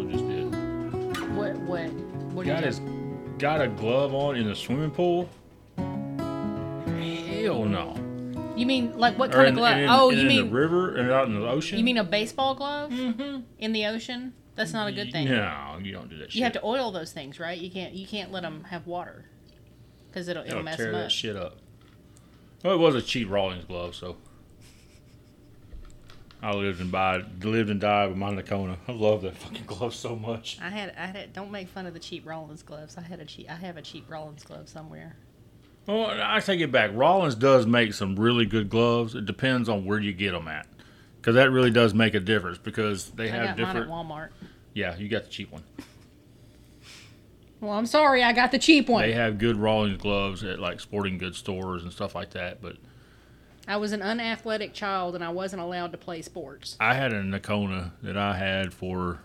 commercial just did. What? What? What do you Got his got a glove on in the swimming pool. Hell no. You mean like what kind in, of glove? in- oh, in you the mean river and out in the ocean? you mean a baseball glove mm-hmm. in the ocean? That's not a good thing. No, you don't do that shit. You have to oil those things, right? You can't. You can't let them have water because it'll it'll It'll mess tear them that up. shit up. Well, it was a cheap Rawlings glove, so I lived and died, lived and died with my Nokona. I love that fucking glove so much. I had I had don't make fun of the cheap Rawlings gloves. I had a cheap I have a cheap Rawlings glove somewhere. Well, I take it back. Rawlings does make some really good gloves. It depends on where you get them at, because that really does make a difference. Because they I have different. mine at Walmart. Yeah, you got the cheap one. Well, I'm sorry, I got the cheap one. They have good Rawlings gloves at like sporting goods stores and stuff like that. But I was an unathletic child and I wasn't allowed to play sports. I had a Nokona that I had for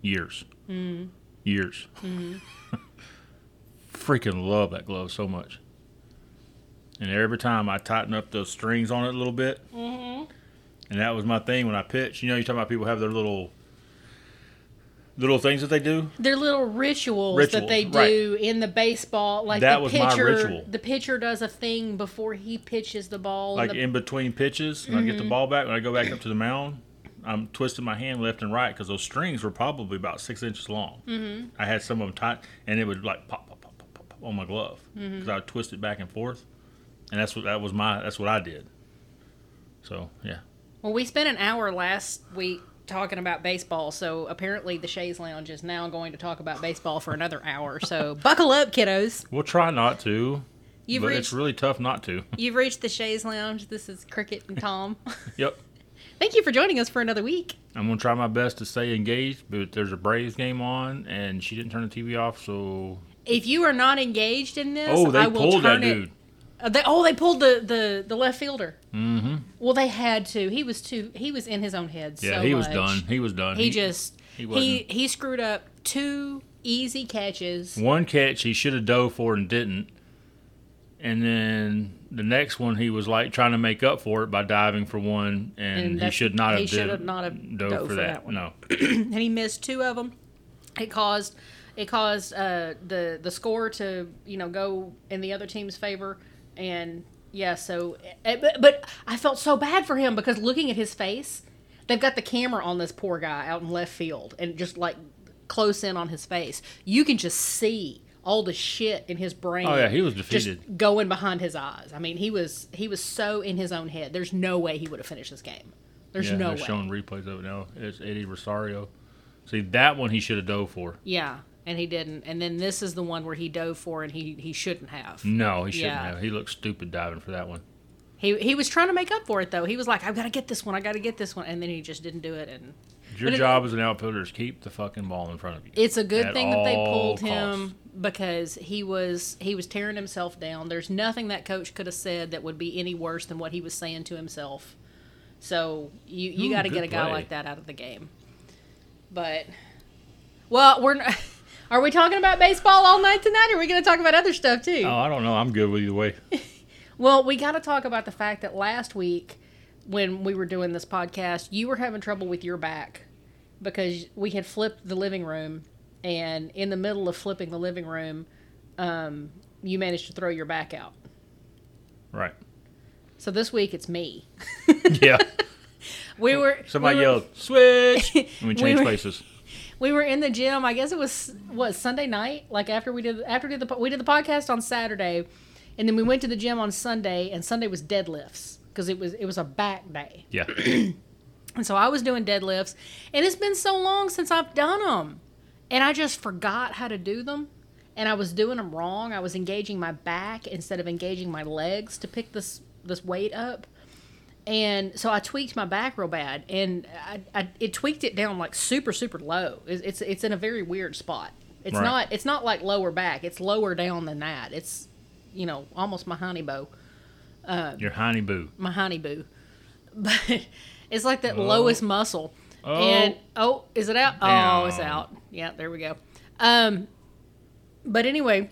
years. Mm. Years. Freaking love that glove so much. And every time I tighten up those strings on it a little bit, Mm-hmm. and that was my thing when I pitched. You know, you talk about people have their little little things that they do. They're little rituals, Rituals, that they do in the baseball. Like That the was my pitcher, ritual. the pitcher does a thing before he pitches the ball. Like the, in between pitches, when I Mm-hmm. get the ball back, when I go back up to the mound, I'm twisting my hand left and right because those strings were probably about six inches long. Mm-hmm. I had some of them tight, and it would like pop, pop, pop, pop, pop, pop on my glove because Mm-hmm. I would twist it back and forth, and that's what that was my that's what I did. So yeah, well, we spent an hour last week talking about baseball, so apparently the Shays Lounge is now going to talk about baseball for another hour. So buckle up, kiddos. we'll try not to, You've but reached it's really tough not to. you've reached the Shays Lounge. This is Cricket and Tom. yep. Thank you for joining us for another week. I'm gonna try my best to stay engaged, but there's a Braves game on, and she didn't turn the TV off, so If you are not engaged in this, oh, they I will pulled that turn it. dude. They, oh, they pulled the, the, the left fielder. Mm-hmm. Well, they had to. He was too. He was in his own head. Yeah, so he was much. done. He was done. He just he he he, screwed up two easy catches. one catch he should have dove for and didn't, and then the next one he was like trying to make up for it by diving for one, and, And he should not have. he should have not have dove, dove for for that. that one. No, and he missed two of them. It caused it caused uh, the the score to you know go in the other team's favor, and yeah. So, eh, but, but I felt so bad for him because looking at his face, they've got the camera on this poor guy out in left field, and just like close in on his face, you can just see all the shit in his brain. Oh, yeah, he was just defeated. going behind his eyes. I mean, he was he was so in his own head. There's no way he would have finished this game. There's yeah, no they're way. showing replays of it now. It's Eddie Rosario. See that one he should have dove for. Yeah, and he didn't. And then this is the one where he dove for and he he shouldn't have. No, he shouldn't Yeah. have. He looked stupid diving for that one. He he was trying to make up for it though. He was like, I've got to get this one. I got to get this one, and then he just didn't do it. And Your it- job as an outfielder is keep the fucking ball in front of you. it's a good thing that they pulled him because he was he was tearing himself down. There's nothing that coach could have said that would be any worse than what he was saying to himself. So you you got to get a guy play. like that out of the game. But well, we're. n- Are we talking about baseball all night tonight? Or are we going to talk about other stuff too? Oh, I don't know. I'm good with either way. Well, we got to talk about the fact that last week, when we were doing this podcast, you were having trouble with your back because we had flipped the living room, and in the middle of flipping the living room, um, you managed to throw your back out. right. So this week it's me. Yeah. We were Somebody we were, yelled, "Switch!" And we We changed were- places. We were in the gym. I guess it was what Sunday night. Like after we did after we did the we did the podcast on Saturday, and then we went to the gym on Sunday. And Sunday was deadlifts because it was it was a back day. Yeah. And so I was doing deadlifts, and it's been so long since I've done them, and I just forgot how to do them, and I was doing them wrong. I was engaging my back instead of engaging my legs to pick this this weight up, and so I tweaked my back real bad, and I, I it tweaked it down like super super low. It's it's, it's in a very weird spot. It's Right. not it's not like lower back. It's lower down than that. It's you know almost my honey bow Your honey boo. my honey boo. But it's like that Oh. lowest muscle. Oh. And oh, is it out? Oh, it's out. Yeah, there we go. Um but anyway,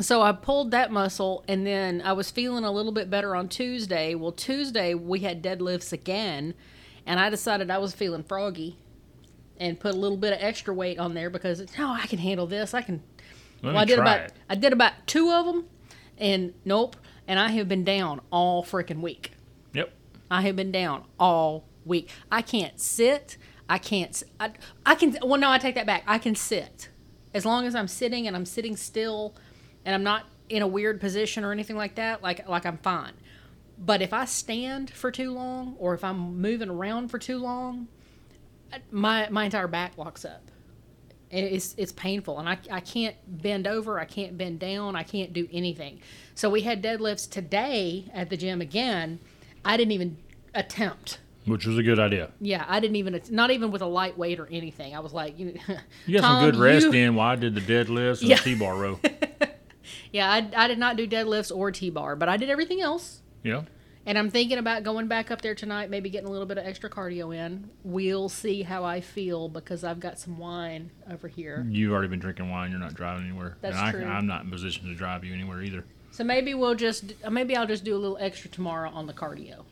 so I pulled that muscle and then I was feeling a little bit better on Tuesday. Well, Tuesday we had deadlifts again and I decided I was feeling froggy. and put a little bit of extra weight on there because it's, no, I can handle this. I can. Let well, I did about it. I did about two of them, and nope. And I have been down all freaking week. Yep. I have been down all week. I can't sit. I can't. I, I can. Well, no, I take that back. I can sit as long as I'm sitting and I'm sitting still, and I'm not in a weird position or anything like that. Like like I'm fine. But if I stand for too long, or if I'm moving around for too long, uh, my my entire back locks up. And It's it's painful, and I I can't bend over. I can't bend down. I can't do anything. So we had deadlifts today at the gym again. I didn't even attempt. Which was a good idea. Yeah, I didn't even not even with a light weight or anything. I was like, you, You got Tom, some good rest you- in while I did the deadlifts and Yeah. the T-bar row. Yeah, I, I did not do deadlifts or T-bar, but I did everything else. Yeah. And I'm thinking about going back up there tonight, maybe getting a little bit of extra cardio in. We'll see how I feel because I've got some wine over here. You've already been drinking wine. You're not driving anywhere. That's and I, true. I'm not in position to drive you anywhere either. So maybe we'll just maybe I'll just do a little extra tomorrow on the cardio.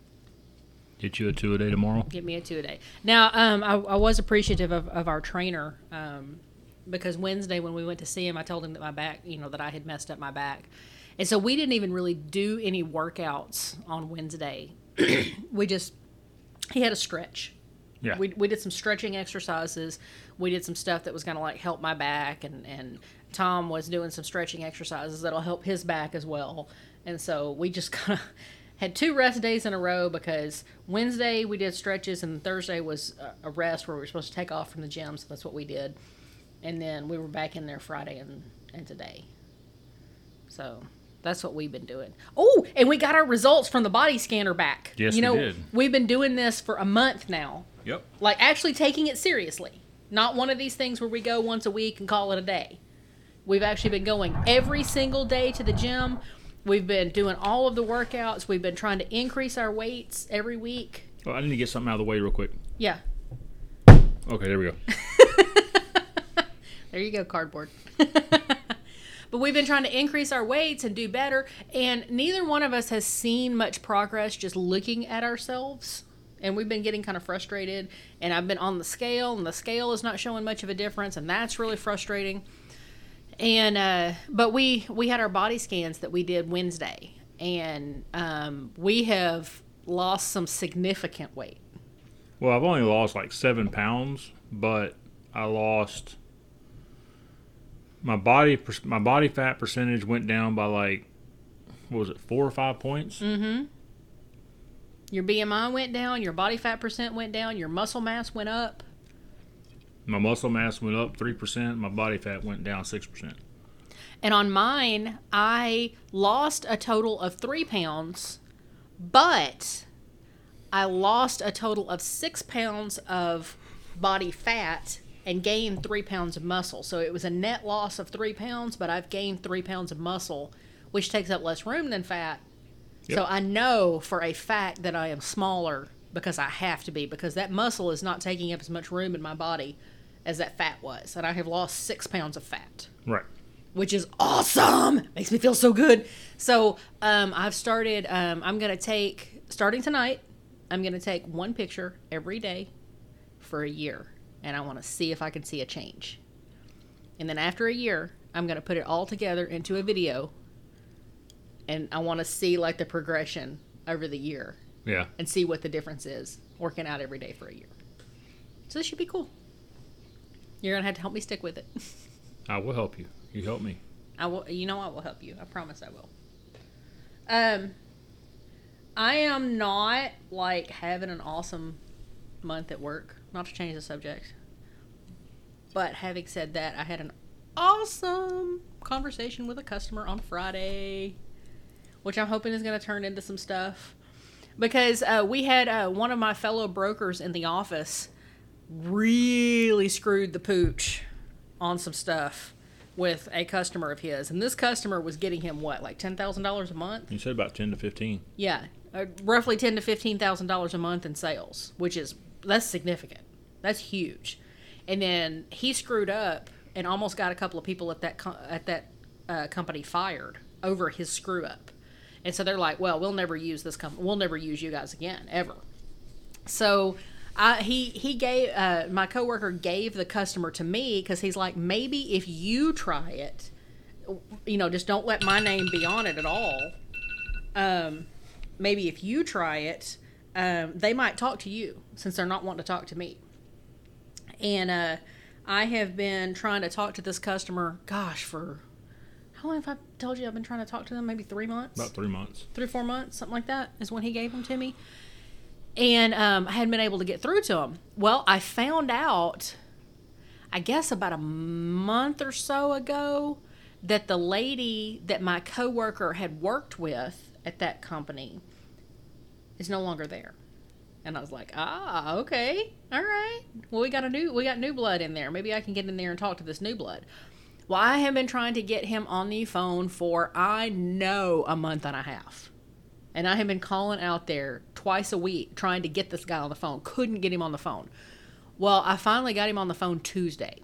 Get you a two a day tomorrow. Get me a two a day. Now, um, I, I was appreciative of, of our trainer um, because Wednesday when we went to see him, I told him that my back, you know, that I had messed up my back, and so we didn't even really do any workouts on Wednesday. we just he had a stretch. Yeah. We, we did some stretching exercises. We did some stuff that was going to like help my back, and and Tom was doing some stretching exercises that'll help his back as well. And so we just kind of had two rest days in a row because Wednesday we did stretches, and Thursday was a- a rest where we were supposed to take off from the gym. So that's what we did, and then we were back in there Friday and and today. So. That's what we've been doing. Oh, and we got our results from the body scanner back. Yes, you we know, did. we've been doing this for a month now Yep. like actually taking it seriously not one of these things where we go once a week and call it a day we've actually been going every single day to the gym we've been doing all of the workouts we've been trying to increase our weights every week Oh, I need to get something out of the way real quick. yeah Okay, there we go. there you go cardboard. But we've been trying to increase our weights and do better and neither one of us has seen much progress just looking at ourselves. And we've been getting kind of frustrated and i've been on the scale and the scale is not showing much of a difference and that's really frustrating. And uh, but we we had our body scans that we did wednesday and um, we have lost some significant weight. Well, I've only lost like seven pounds, but I lost my body my body fat percentage went down by like what was it four or five points? Mm-hmm. Your BMI went down, your body fat percent went down, your muscle mass went up. My muscle mass went up three percent. My body fat went down six percent. And on mine, I lost a total of three pounds, but I lost a total of six pounds of body fat and gained three pounds of muscle. So it was a net loss of three pounds, but I've gained three pounds of muscle, which takes up less room than fat. So I know for a fact that I am smaller because I have to be, because that muscle is not taking up as much room in my body as that fat was. And I have lost six pounds of fat Right. which is awesome. Makes me feel so good. So um, I've started. Um, I'm gonna take starting tonight. I'm gonna take one picture every day for a year, and I want to see if I can see a change. And then after a year, I'm gonna put it all together into a video, and I want to see like the progression over the year Yeah. and see what the difference is working out every day for a year. So this should be cool. You're gonna have to help me stick with it. I will help you. You help me. I will. You know, I will help you. I promise, I will. Um, I am not like having an awesome month at work. Not to change the subject, but having said that, I had an awesome conversation with a customer on Friday, which I'm hoping is going to turn into some stuff. Because uh, we had uh, one of my fellow brokers in the office really screwed the pooch on some stuff with a customer of his, and this customer was getting him what, like ten thousand dollars a month? You said about ten to fifteen. Yeah, uh, roughly ten to fifteen thousand dollars a month in sales, which is that's significant. That's huge. And then he screwed up and almost got a couple of people at that co- at that uh, company fired over his screw up. And so they're like, "Well, we'll never use this company. We'll never use you guys again, ever." So I, he he gave uh, my coworker gave the customer to me because he's like maybe if you try it, you know, just don't let my name be on it at all. Um, maybe if you try it, um, they might talk to you since they're not wanting to talk to me. And uh, I have been trying to talk to this customer, gosh, for how long have I told you I've been trying to talk to them? Maybe three months? About three months. Three, four months, something like that is when he gave them to me. And um, I hadn't been able to get through to him. Well, I found out, I guess about a month or so ago, that the lady that my coworker had worked with at that company is no longer there. And I was like, ah, okay, all right. Well, we got a new, we got new blood in there. Maybe I can get in there and talk to this new blood. Well, I have been trying to get him on the phone for I know a month and a half, and I have been calling out there twice a week trying to get this guy on the phone. Couldn't get him on the phone. Well, I finally got him on the phone Tuesday.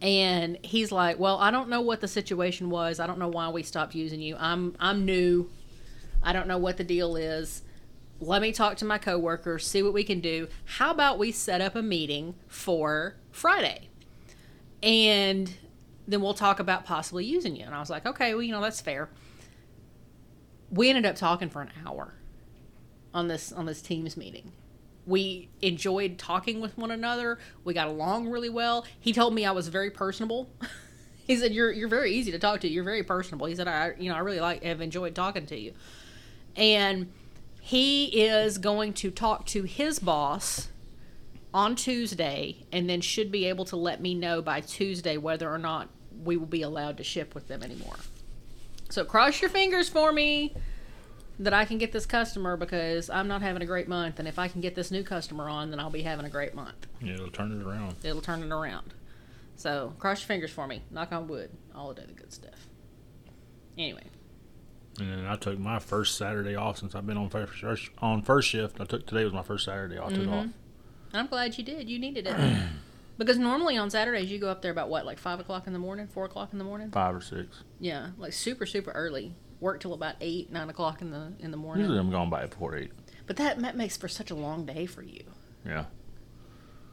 And he's like, "Well, I don't know what the situation was. I don't know why we stopped using you. I'm I'm new. I don't know what the deal is let me talk to my coworkers, see what we can do. How about we set up a meeting for Friday? And then we'll talk about possibly using you. And I was like, okay, well, you know, that's fair. We ended up talking for an hour on this on this Teams meeting. We enjoyed talking with one another. We got along really well. He told me I was very personable. he said, "You're you're very easy to talk to. You're very personable." He said, "I you know I really like have enjoyed talking to you," and he is going to talk to his boss on Tuesday and then should be able to let me know by Tuesday whether or not we will be allowed to ship with them anymore. So cross your fingers for me that I can get this customer because I'm not having a great month and if I can get this new customer on then I'll be having a great month. Yeah, it'll turn it around. It'll turn it around. So cross your fingers for me. Knock on wood. All of the good stuff. Anyway, And then I took my first Saturday off since I've been on first on first shift. I took today was my first Saturday. I took off. Mm-hmm. I'm glad you did. You needed it. because normally on Saturdays you go up there about what, like five o'clock in the morning, four o'clock in the morning? Five or six. Yeah, like super, super early. Work till about eight, nine o'clock in the in the morning. Usually I'm gone by before eight. But that, that makes for such a long day for you. Yeah.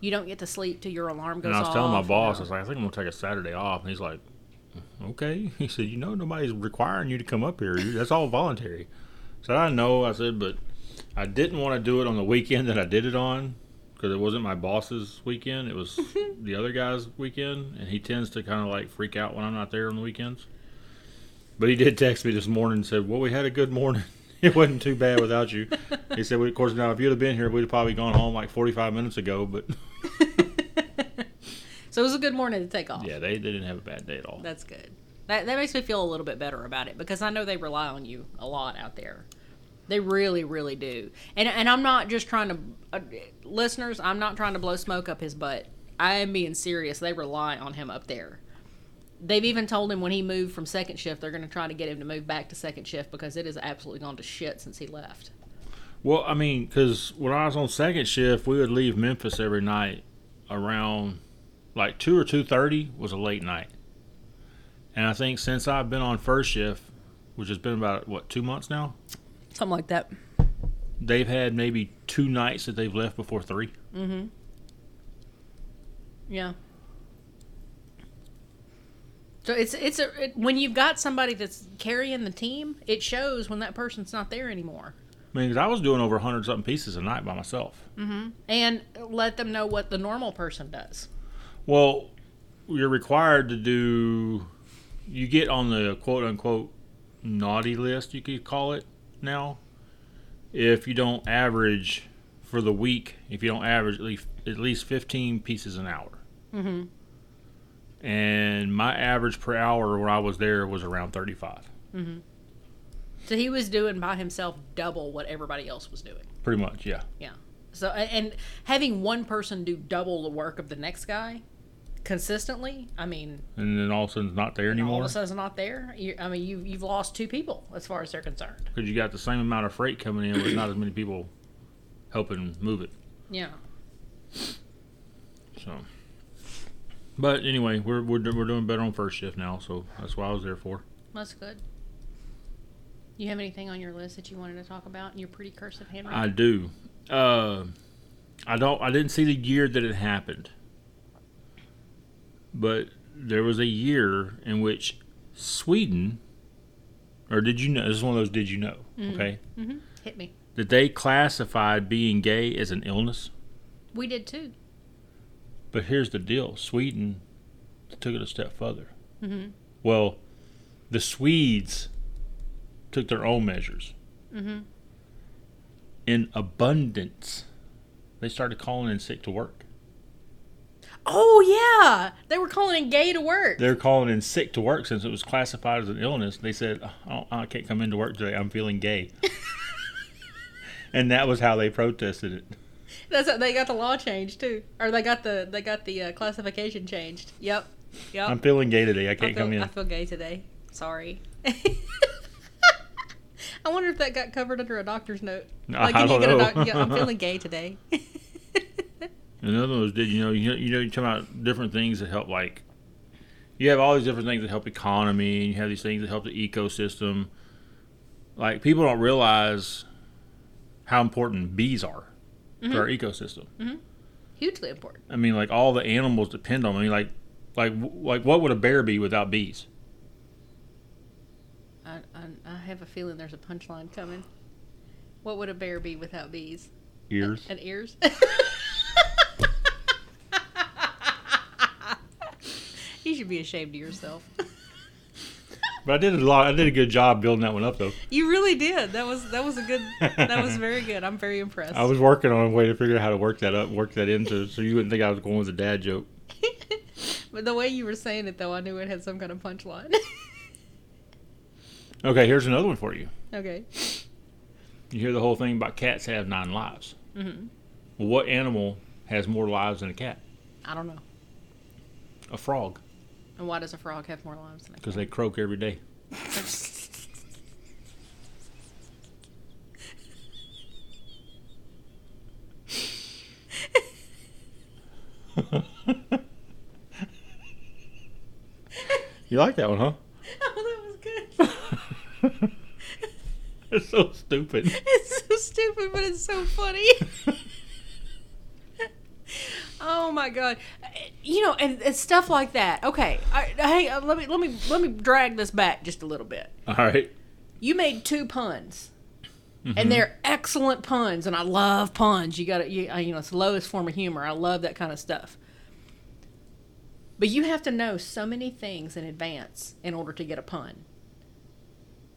You don't get to sleep till your alarm goes And I was off. telling my you boss, I was like, I think I'm gonna take a Saturday off, and he's like, Okay. He said, You know, nobody's requiring you to come up here. That's all voluntary. I said, I know. I said, but I didn't want to do it on the weekend that I did it on because it wasn't my boss's weekend. It was the other guy's weekend, and he tends to kind of like freak out when I'm not there on the weekends. But he did text me this morning and said, "Well, we had a good morning. It wasn't too bad without you." He said, well, "Of course, now if you'd have been here, we'd have probably gone home like 45 minutes ago." But so it was a good morning to take off. yeah, they, they didn't have a bad day at all. That's good. That that makes me feel a little bit better about it because I know they rely on you a lot out there. They really, really do. And and I'm not just trying to, uh, listeners. I'm not trying to blow smoke up his butt. I am being serious. They rely on him up there. They've even told him when he moved from second shift, they're going to try to get him to move back to second shift because it has absolutely gone to shit since he left. Well, I mean, because when I was on second shift, we would leave Memphis every night around like two or two thirty was a late night, and I think since I've been on first shift, which has been about what two months now, Something like that. they've had maybe two nights that they've left before three. Mm-hmm. Yeah. So it's it's a it, when you've got somebody that's carrying the team, it shows when that person's not there anymore. I mean, 'cause I was doing over hundred something pieces a night by myself. Mhm. And let them know what the normal person does. Well, you're required to do. You get on the quote unquote naughty list, you could call it now, if you don't average for the week. If you don't average at least at least 15 pieces an hour. Mm-hmm. And my average per hour when I was there was around 35, So he was doing by himself double what everybody else was doing. pretty much. Yeah. Yeah. So and having one person do double the work of the next guy consistently, I mean, And then all of a sudden it's not there anymore. all of a sudden it's not there. You, I mean, you you've lost two people as far as they're concerned. because you got the same amount of freight coming in, but not as many people helping move it. Yeah. So, but anyway, we're we're, we're doing better on first shift now, so that's what I was there for. That's good. You have anything on your list that you wanted to talk about in your pretty cursive handwriting? I do. Uh, I don't. I didn't see the year that it happened, but there was a year in which Sweden, or did you know? This is one of those. Did you know? Okay, Mm-hmm. Hit me. that they classified being gay as an illness. We did too. But here's the deal: Sweden took it a step further. Mm-hmm. Well, the Swedes took their own measures. Mm-hmm. In abundance, they started calling in sick to work. Oh yeah, they were calling in gay to work. They're calling in sick to work since it was classified as an illness. They said, "Oh, I, can't come into work today. I'm feeling gay." and that was how they protested it. That's how they got the law changed too, or they got the they got the uh, classification changed. Yep, yep. I'm feeling gay today. I I can't feel, come in. I feel gay today. Sorry. I wonder if that got covered under a doctor's note. I can don't know. a doc- yeah, I'm feeling gay today. Another one did you know you know you know you talk about different things that help like you have all these different things that help economy and you have these things that help the ecosystem. Like people don't realize how important bees are to our ecosystem. mm-hmm. Hugely important. I mean, like all the animals depend on. 'em. I mean, like like like what would a bear be without bees? I, I, I have a feeling there's a punchline coming. What would a bear be without bees Ears. and ears? you should be ashamed of yourself. But I did a lot. I did a good job building that one up, though. You really did. That was that was a good. That was very good. I'm very impressed. I was working on a way to figure out how to work that up, work that into, so you wouldn't think I was going with a dad joke. but the way you were saying it, though, I knew it had some kind of punchline. Okay, here's another one for you. okay. You hear the whole thing about cats have nine lives. Mm-hmm. Well, what animal has more lives than a cat? I don't know. A frog, And why does a frog have more lives than a because they croak every day. You like that one, huh? oh, that was good. It's so stupid. It's so stupid, but it's so funny. oh my god, you know, and, and stuff like that. Okay, I, hey, let me let me let me drag this back just a little bit. All right. You made two puns, and they're excellent puns, and I love puns. You got to, you, uh, you know, it's the lowest form of humor. I love that kind of stuff. But you have to know so many things in advance in order to get a pun.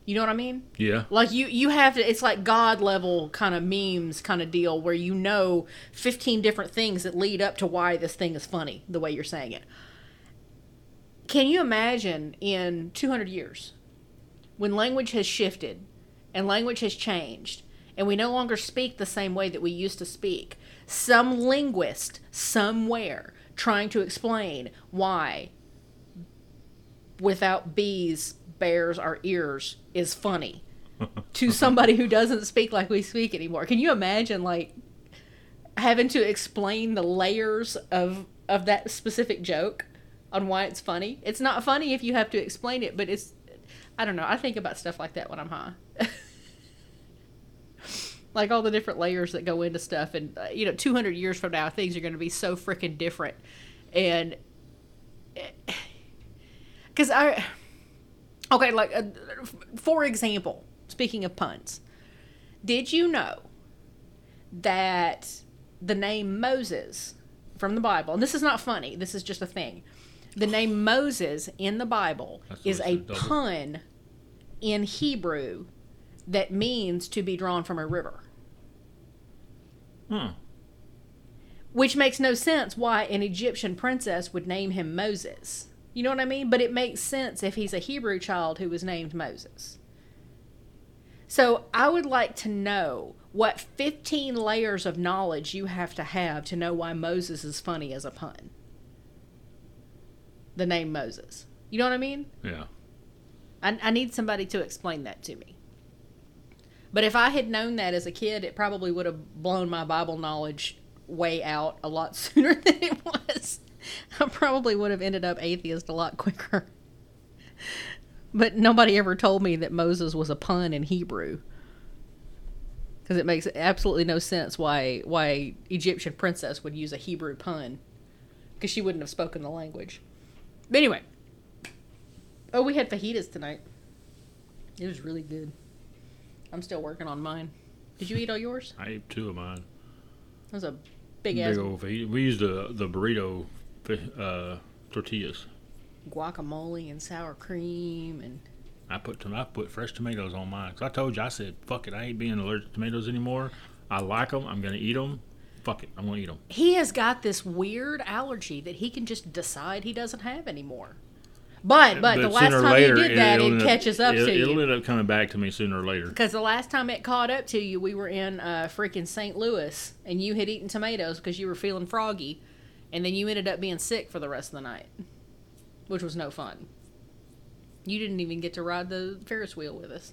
You know what I mean? Yeah. Like you, you have to. It's like God level kind of memes kind of deal where you know fifteen different things that lead up to why this thing is funny the way you're saying it. Can you imagine in two hundred years when language has shifted and language has changed and we no longer speak the same way that we used to speak? Some linguist somewhere trying to explain why without bees bears our ears is funny to somebody who doesn't speak like we speak anymore. Can you imagine like having to explain the layers of of that specific joke on why it's funny? It's not funny if you have to explain it, but it's I don't know. I think about stuff like that when I'm high. like all the different layers that go into stuff and uh, you know 200 years from now things are going to be so freaking different and because i okay like uh, for example speaking of puns did you know that the name moses from the bible and this is not funny this is just a thing the name moses in the bible That's is a double. pun in hebrew that means to be drawn from a river Huh. which makes no sense why an Egyptian princess would name him Moses. You know what I mean? But it makes sense if he's a Hebrew child who was named Moses. So I would like to know what 15 layers of knowledge you have to have to know why Moses is funny as a pun. The name Moses. You know what I mean? Yeah. I, I need somebody to explain that to me. But if I had known that as a kid, it probably would have blown my Bible knowledge way out a lot sooner than it was. I probably would have ended up atheist a lot quicker. But nobody ever told me that Moses was a pun in Hebrew. because it makes absolutely no sense why why Egyptian princess would use a Hebrew pun because she wouldn't have spoken the language. But anyway, oh, we had fajitas tonight. It was really good. I'm still working on mine. Did you eat all yours? I ate two of mine. That was a big ass old fajita. We used the the burrito uh, tortillas. guacamole and sour cream and I put tom- I put fresh tomatoes on mine. Cause I told you I said fuck it. I ain't being allergic to tomatoes anymore. I like them. I'm gonna eat them. Fuck it. I'm gonna eat them. he has got this weird allergy that he can just decide he doesn't have anymore. But but, the last time later, you did that, it up- catches up it'll, to It'll end up coming back to me sooner or later. Because the last time it caught up to you, we were in uh, freaking St. Louis, and you had eaten tomatoes because you were feeling froggy, and then you ended up being sick for the rest of the night, which was no fun. You didn't even get to ride the Ferris wheel with us.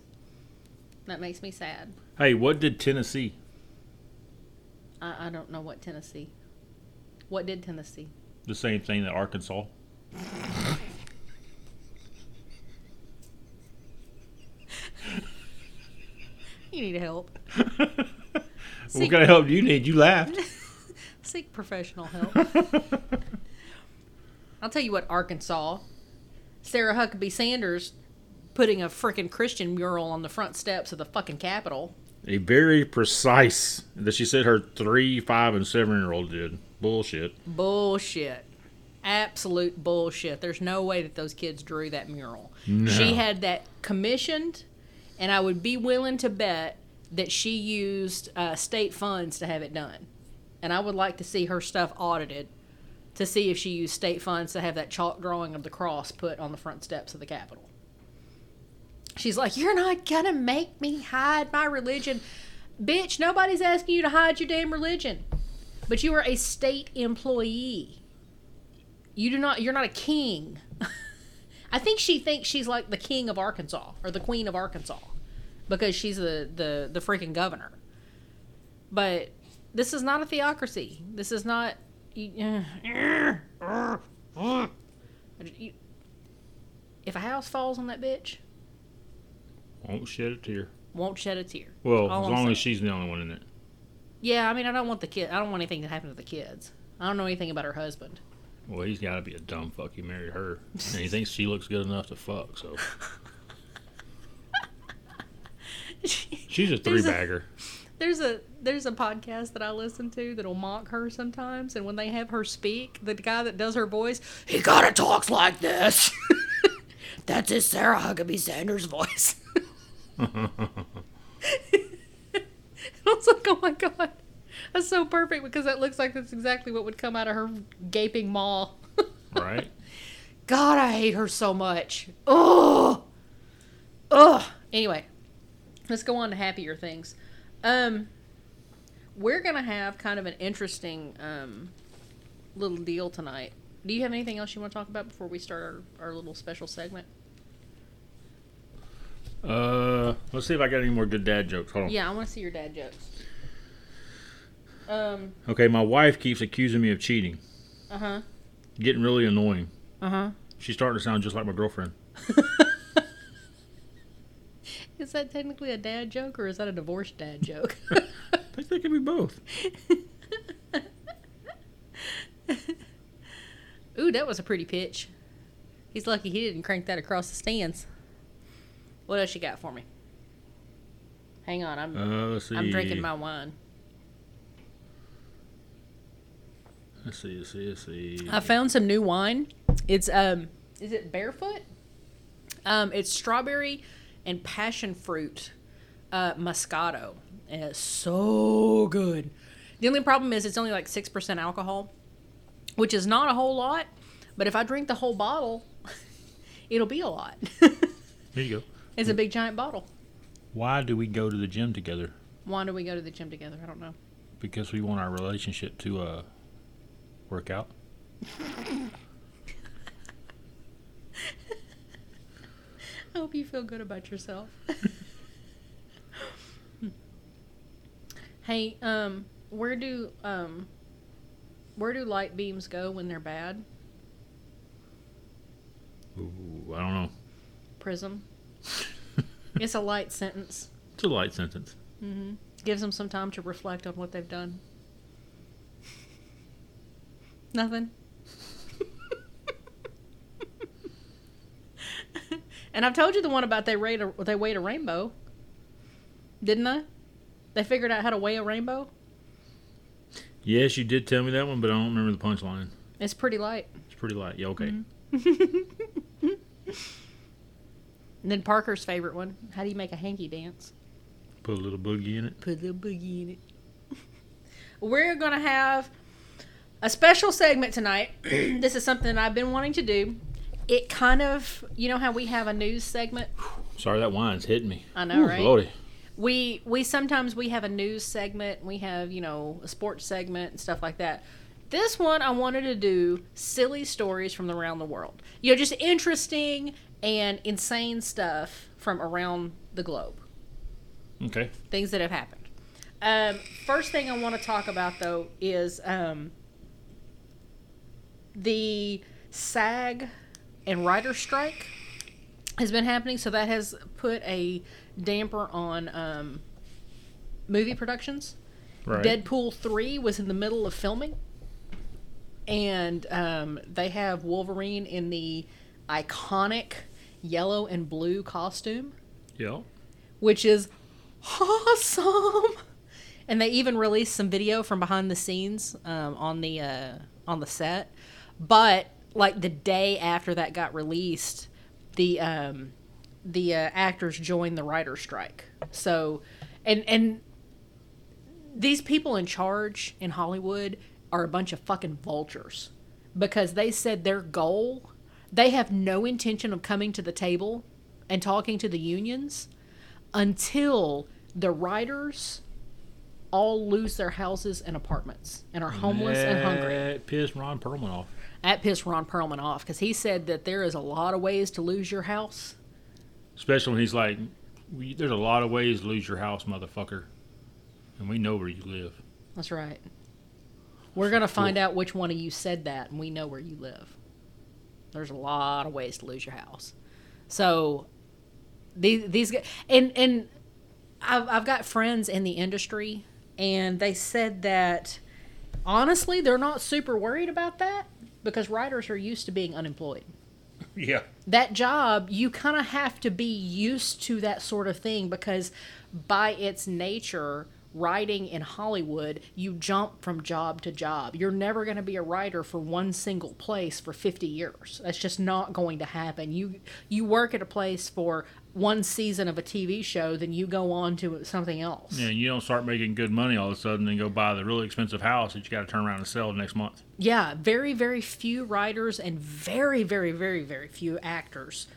That makes me sad. Hey, what did Tennessee? I, I don't know what Tennessee. What did Tennessee? The same thing that Arkansas. You need help. what kind of help do you need? You laughed. Seek professional help. I'll tell you what, Arkansas. Sarah Huckabee Sanders putting a freaking Christian mural on the front steps of the fucking Capitol. A very precise that she said her three, five, and seven year old did. Bullshit. Bullshit. Absolute bullshit. There's no way that those kids drew that mural. No. She had that commissioned, and I would be willing to bet that she used uh, state funds to have it done. And I would like to see her stuff audited to see if she used state funds to have that chalk drawing of the cross put on the front steps of the Capitol. She's like, You're not gonna make me hide my religion. Bitch, nobody's asking you to hide your damn religion. But you are a state employee. You do not you're not a king. I think she thinks she's like the king of Arkansas or the queen of Arkansas because she's the the the freaking governor. But this is not a theocracy. This is not you, you- if a house falls on that bitch, Won't shed a tear. won't shed a tear. Well, All as I'm long as she's the only one in it. Yeah, I mean, I don't want the kid. I don't want anything to happen to the kids. I don't know anything about her husband. Well, he's got to be a dumb fuck. He married her, and he thinks she looks good enough to fuck. So she's a three bagger. There's a there's a podcast that I listen to that'll mock her sometimes, and when they have her speak, the guy that does her voice, he kind of talks like this. That's his Sarah Huckabee Sanders voice. I was like, oh my god, that's so perfect because that looks like that's exactly what would come out of her gaping maw. right? God, I hate her so much. Oh, ugh. Anyway, let's go on to happier things. Um, we're gonna have kind of an interesting um little deal tonight. Do you have anything else you want to talk about before we start our, our little special segment? Uh, let's see if I got any more good dad jokes. Hold on. Yeah, I want to see your dad jokes. Um. Okay, my wife keeps accusing me of cheating. Uh huh. Getting really annoying. Uh huh. She's starting to sound just like my girlfriend. Is that technically a dad joke or is that a divorced dad joke? I think they could be both. Ooh, that was a pretty pitch. He's lucky he didn't crank that across the stands. What else you got for me? Hang on, I'm Uh, see. I'm drinking my wine. Let's see. Let's see. Let's see. I found some new wine. It's um, is it barefoot? Um, it's strawberry and passion fruit, uh, Moscato. And it's so good. The only problem is it's only like six percent alcohol, which is not a whole lot. But if I drink the whole bottle, it'll be a lot. there you go. it's a big giant bottle. Why do we go to the gym together? Why do we go to the gym together? I don't know. Because we want our relationship to uh work out. I hope you feel good about yourself. hey, um, where do um, where do light beams go when they're bad? Ooh, I don't know. Prism. it's a light sentence. It's a light sentence. Gives them some time to reflect on what they've done. Nothing. and I've told you the one about they rate a, they weighed a rainbow, didn't I? They figured out how to weigh a rainbow. Yes, you did tell me that one, but I don't remember the punchline. It's pretty light. It's pretty light. Yeah, okay. Mm-hmm. And then Parker's favorite one: How do you make a hanky dance? Put a little boogie in it. Put a little boogie in it. We're gonna have a special segment tonight. this is something I've been wanting to do. It kind of, you know how we have a news segment. Sorry, that wine's hitting me. I know, Ooh, right? Lordy. We we sometimes we have a news segment. We have you know a sports segment and stuff like that. This one I wanted to do silly stories from around the world. You know, just interesting and insane stuff from around the globe. Okay. things that have happened. Um, first thing I want to talk about though is um, the SAG and writer strike has been happening, so that has put a damper on um, movie productions. Right. Deadpool 3 was in the middle of filming. And um, they have Wolverine in the iconic yellow and blue costume Yeah. which is awesome. And they even released some video from behind the scenes um, on the uh, on the set. But like the day after that got released, the um, the uh, actors joined the writer strike. So, and and these people in charge in Hollywood are a bunch of fucking vultures because they said their goal, they have no intention of coming to the table and talking to the unions until the writers all lose their houses and apartments and are homeless and hungry. That pissed Ron Perlman off. That pissed Ron Perlman off because he said that there is a lot of ways to lose your house. Especially when he's like, "There's a lot of ways to lose your house, motherfucker, and we know where you live." That's right. We're gonna find out which one of you said that, and we know where you live. There's a lot of ways to lose your house. So these these guys, and and I've I've got friends in the industry, and they said that honestly they're not super worried about that because writers are used to being unemployed Yeah. that job, you kind of have to be used to that sort of thing because by its nature, writing in Hollywood, you jump from job to job. You're never going to be a writer for one single place for 50 years. That's just not going to happen. You you work at a place for one season of a TV show, then you go on to something else. Yeah, you don't start making good money all of a sudden and go buy the really expensive house that you got to turn around and sell next month. Yeah, very, very few writers and very, very, very, very few actors.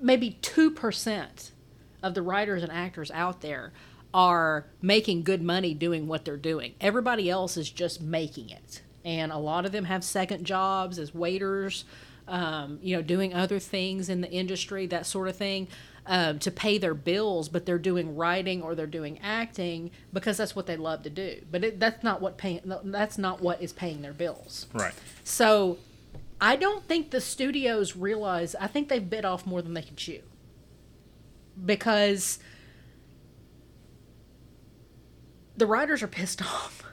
Maybe 2% of the writers and actors out there are making good money doing what they're doing. Everybody else is just making it. And a lot of them have second jobs as waiters, um, you know, doing other things in the industry, that sort of thing. Um, to pay their bills, but they're doing writing or they're doing acting because that's what they love to do. But it, that's not what paying. That's not what is paying their bills. Right. So I don't think the studios realize, I think they've bit off more than they can chew. Because the writers are pissed off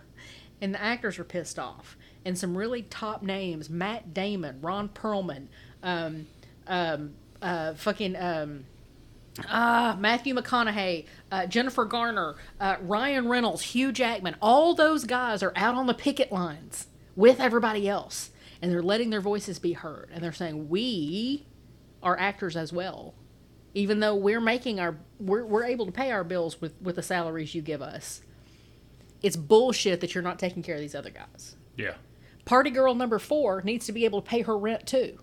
and the actors are pissed off. And some really top names Matt Damon, Ron Perlman, um, um, uh, fucking. Um, Ah, Matthew McConaughey, uh, Jennifer Garner, uh, Ryan Reynolds, Hugh Jackman, all those guys are out on the picket lines with everybody else. And they're letting their voices be heard. And they're saying, we are actors as well. Even though we're making our, we're, we're able to pay our bills with, with the salaries you give us. It's bullshit that you're not taking care of these other guys. Yeah. Party girl number four needs to be able to pay her rent too.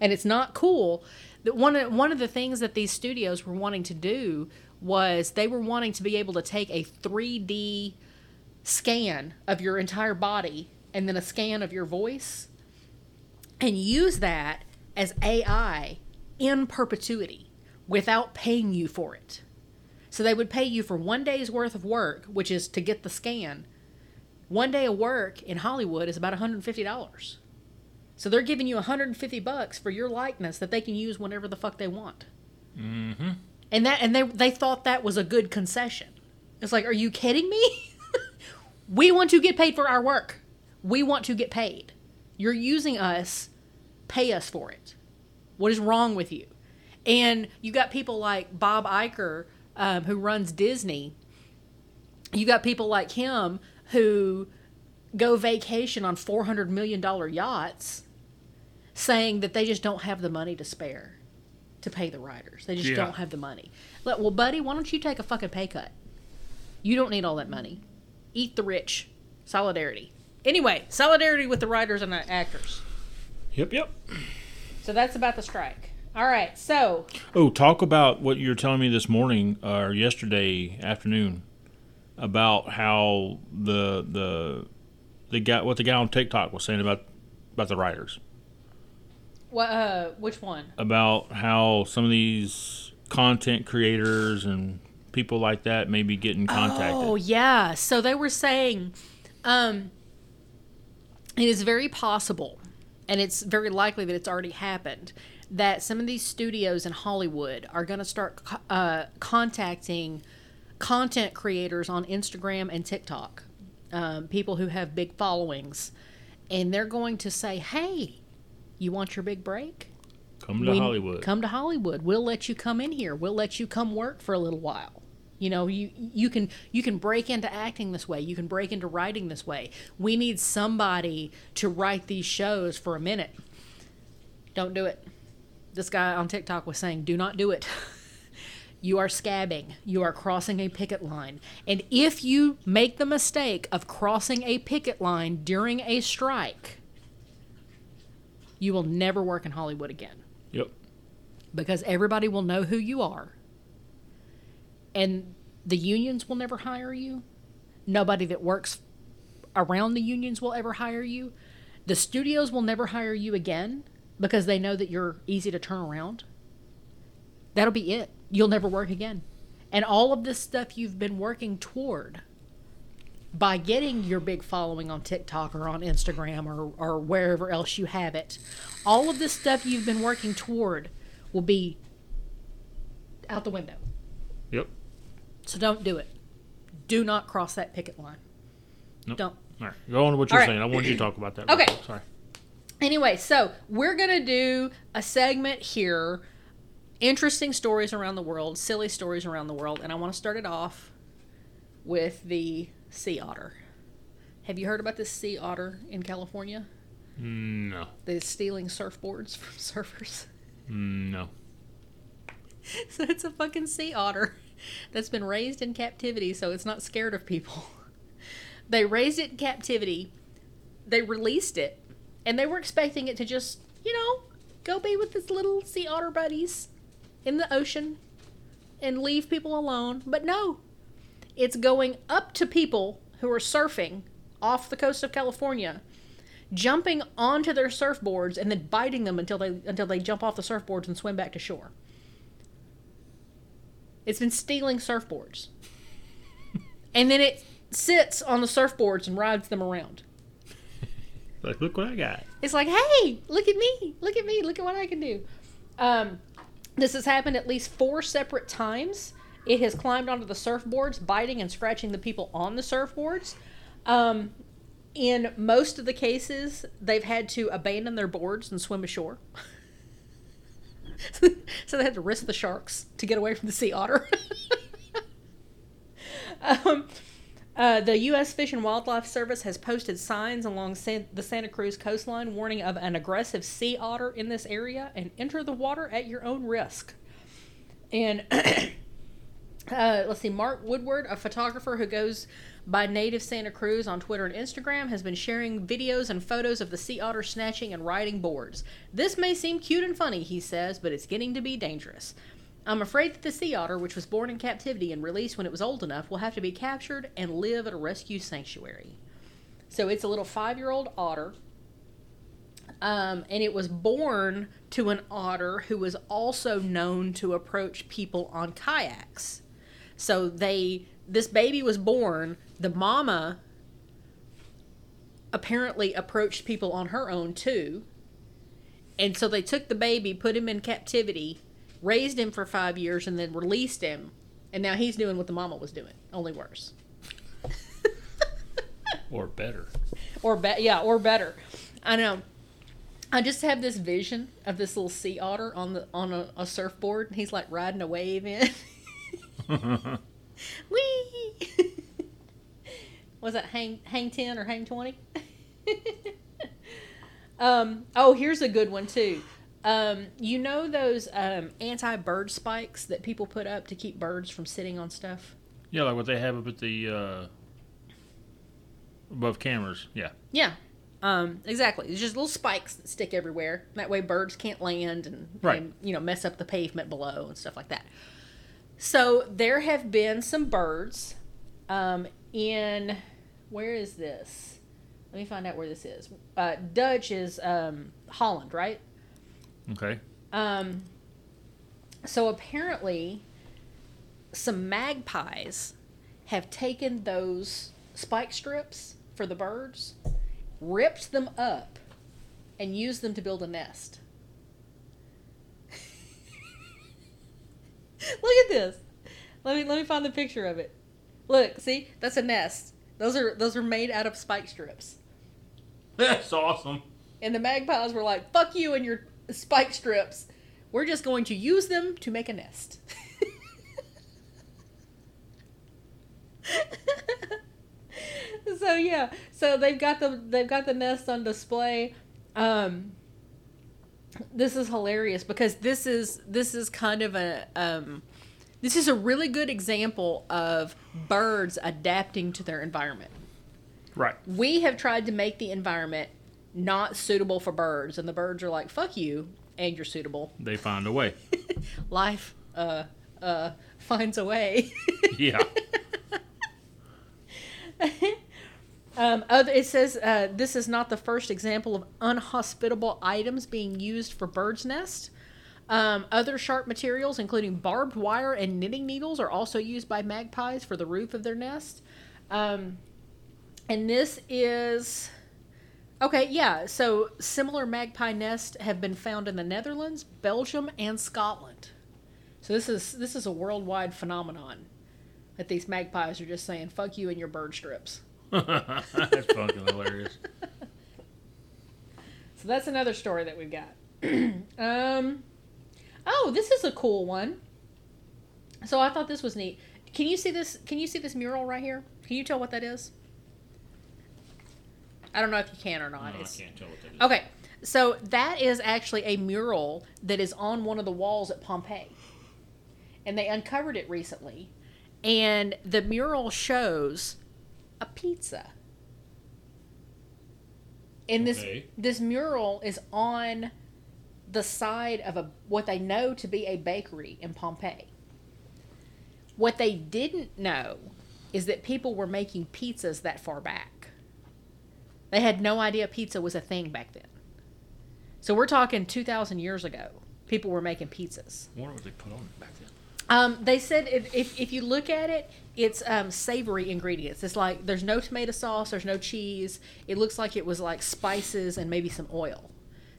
And it's not cool one of one of the things that these studios were wanting to do was they were wanting to be able to take a 3D scan of your entire body and then a scan of your voice and use that as AI in perpetuity without paying you for it. So they would pay you for one day's worth of work, which is to get the scan. One day of work in Hollywood is about $150. So they're giving you 150 bucks for your likeness that they can use whenever the fuck they want. Mm-hmm. And that and they they thought that was a good concession. It's like, are you kidding me? we want to get paid for our work. We want to get paid. You're using us. Pay us for it. What is wrong with you? And you got people like Bob Iger, um, who runs Disney. You got people like him who go vacation on $400 million yachts saying that they just don't have the money to spare to pay the writers. They just Yeah. don't have the money. Like, well, buddy, why don't you take a fucking pay cut? You don't need all that money. Eat the rich. Solidarity. Anyway, solidarity with the writers and the actors. Yep, yep. So that's about the strike. All right, so Oh, talk about what you were telling me this morning uh, or yesterday afternoon about how the the the guy what the guy on TikTok was saying about about the writers what? Uh, which one? about how some of these content creators and people like that may be getting contacted. Oh yeah. So they were saying, um, it is very possible, and it's very likely that it's already happened, that some of these studios in Hollywood are going to start uh, contacting content creators on Instagram and TikTok, um, people who have big followings, and they're going to say, "Hey, you want your big break?" Come to we- Hollywood. Come to Hollywood. We'll let you come in here. We'll let you come work for a little while. You know, you you can you can break into acting this way. You can break into writing this way. We need somebody to write these shows for a minute. Don't do it. This guy on TikTok was saying, "Do not do it." You are scabbing. You are crossing a picket line. And if you make the mistake of crossing a picket line during a strike, you will never work in Hollywood again Yep. because everybody will know who you are. And the unions will never hire you. Nobody that works around the unions will ever hire you. The studios will never hire you again because they know that you're easy to turn around. That'll be it. You'll never work again. And all of this stuff you've been working toward by getting your big following on TikTok or on Instagram or, or wherever else you have it, all of this stuff you've been working toward will be out the window. Yep. So don't do it. Do not cross that picket line. Nope. Don't. All right. Go on to what you're right. saying. I wanted you to talk about that. Okay. quick. Sorry. Anyway, so we're going to do a segment here interesting stories around the world, silly stories around the world, and I want to start it off with the sea otter. Have you heard about this sea otter in California? No. That's stealing surfboards from surfers. No. So it's a fucking sea otter that's been raised in captivity, so it's not scared of people. They raised it in captivity, they released it, and they were expecting it to just, you know, go be with its little sea otter buddies in the ocean and leave people alone. But no, it's going up to people who are surfing off the coast of California. Jumping onto their surfboards and then biting them until they until they jump off the surfboards and swim back to shore. It's been stealing surfboards. and then it sits on the surfboards and rides them around. Like, look what I got. It's like, hey, look at me. Look at me. Look at what I can do. Um, this has happened at least four separate times. It has climbed onto the surfboards, biting and scratching the people on the surfboards. Um, in most of the cases, they've had to abandon their boards and swim ashore. so they had to risk the sharks to get away from the sea otter. um, uh, the U.S. Fish and Wildlife Service has posted signs along San- the Santa Cruz coastline warning of an aggressive sea otter in this area and enter the water at your own risk. And uh, let's see, Mark Woodward, a photographer who goes by Native Santa Cruz on Twitter and Instagram, has been sharing videos and photos of the sea otter snatching and riding boards. This may seem cute and funny, he says, but it's getting to be dangerous. I'm afraid that the sea otter, which was born in captivity and released when it was old enough, will have to be captured and live at a rescue sanctuary. So it's a little five year old otter. Um, and it was born to an otter who was also known to approach people on kayaks. So they, this baby was born. The mama apparently approached people on her own too. And so they took the baby, put him in captivity, raised him for five years, and then released him And now he's doing what the mama was doing, only worse. Or better. Or be- yeah, or better. I know. I just have this vision of this little sea otter on the on a, a surfboard, and he's like riding a wave in. Whee! Was that hang hang ten or hang twenty? um. Oh, here's a good one too. Um, you know those um, anti-bird spikes that people put up to keep birds from sitting on stuff? Yeah, like what they have up at the uh, above cameras. Yeah. Yeah. Um, exactly. It's just little spikes that stick everywhere. That way birds can't land and, Right. and, you know, mess up the pavement below and stuff like that. So there have been some birds um, in, where is this? Let me find out where this is. Uh, Dutch is um, Holland, right? Okay. Um, so apparently, some magpies have taken those spike strips for the birds, ripped them up, and used them to build a nest. Look at this. Let me let me find the picture of it. Look, see, that's a nest. Those are those are made out of spike strips. That's awesome. And the magpies were like, fuck you and your spike strips. We're just going to use them to make a nest. so yeah, so they've got the they've got the nest on display. Um this is hilarious because this is this is kind of a um this is a really good example of birds adapting to their environment Right. we have tried to make the environment not suitable for birds and the birds are like fuck you and you're suitable They find a way. life uh uh finds a way Yeah. um other, it says uh, this is not the first example of unhospitable items being used for birds nest. Um, other sharp materials including barbed wire and knitting needles are also used by magpies for the roof of their nest. Um, and this is okay yeah so similar magpie nests have been found in the netherlands belgium and scotland. So this is this is a worldwide phenomenon that these magpies are just saying fuck you and your bird strips That's fucking hilarious. so that's another story that we've got um oh this is a cool one so i thought this was neat can you see this can you see this mural right here can you tell what that is i don't know if you can or not No, I can't tell what that is. Okay, so that is actually a mural that is on one of the walls at Pompeii. And they uncovered it recently. And the mural shows a pizza. And this Okay. this mural is on the side of a what they know to be a bakery in Pompeii. What they didn't know is that people were making pizzas that far back. They had no idea pizza was a thing back then. So we're talking 2,000 years ago. People were making pizzas. I wonder what they put on it back then. Um, they said if, if, if you look at it, it's um, savory ingredients. It's like there's no tomato sauce, there's no cheese. It looks like it was like spices and maybe some oil.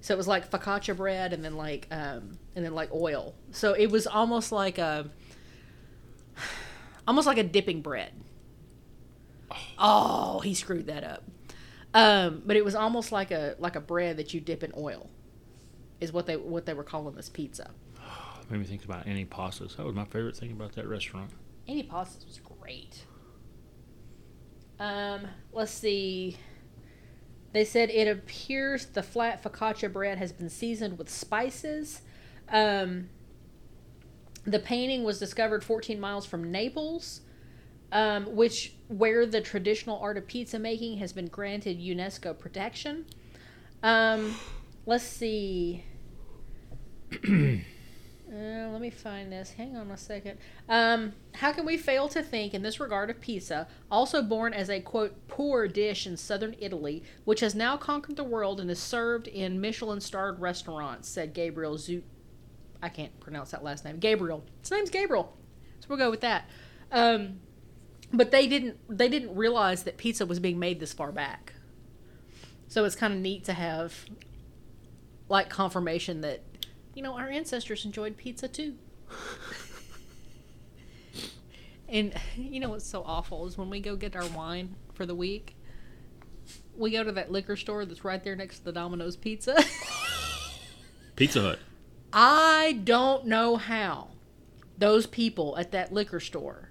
So it was like focaccia bread and then like um, and then like oil. So it was almost like a almost like a dipping bread. Oh, he screwed that up. Um, but it was almost like a like a bread that you dip in oil. Is what they what they were calling this pizza. Made me think about any pastas. That was my favorite thing about that restaurant. Any Pastas was great. Um, let's see. They said it appears the flat focaccia bread has been seasoned with spices. Um, the painting was discovered 14 miles from Naples, um, which where the traditional art of pizza making has been granted UNESCO protection. Um, let's see. Uh, let me find this. Hang on a second. Um, how can we fail to think in this regard of pizza, also born as a quote poor dish in southern Italy, which has now conquered the world and is served in Michelin-starred restaurants? Said Gabriel Zu. I can't pronounce that last name. Gabriel. His name's Gabriel, so we'll go with that. Um, but they didn't. They didn't realize that pizza was being made this far back. So it's kind of neat to have, like, confirmation that you know, our ancestors enjoyed pizza too. And you know what's so awful is when we go get our wine for the week, we go to that liquor store that's right there next to the Domino's Pizza. Pizza Hut. I don't know how those people at that liquor store.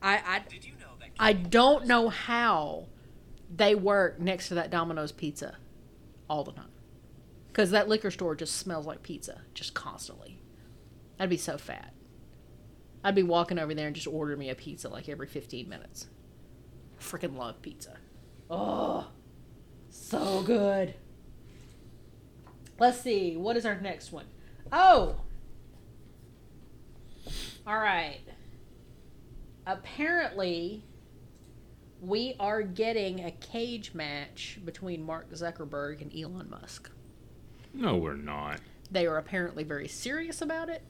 I I, I don't know how they work next to that Domino's Pizza all the time. Because that liquor store just smells like pizza, just constantly. I'd be so fat. I'd be walking over there and just order me a pizza like every 15 minutes. Freaking love pizza. Oh, so good. Let's see. What is our next one? Oh! All right. Apparently, we are getting a cage match between Mark Zuckerberg and Elon Musk. No, we're not. They are apparently very serious about it.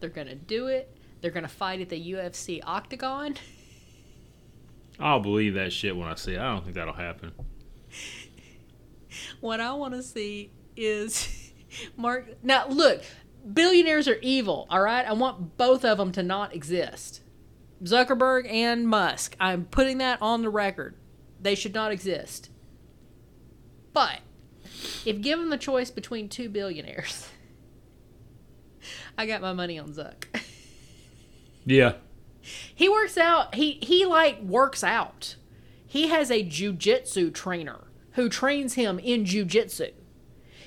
They're going to do it. They're going to fight at the UFC octagon. I'll believe that shit when I see it. I don't think that'll happen. What I want to see is Mark. Now, look, billionaires are evil, all right? I want both of them to not exist. Zuckerberg and Musk. I'm putting that on the record. They should not exist. But if given the choice between two billionaires, I got my money on Zuck. Yeah. He works out. He he like works out. He has a jujitsu trainer who trains him in jujitsu.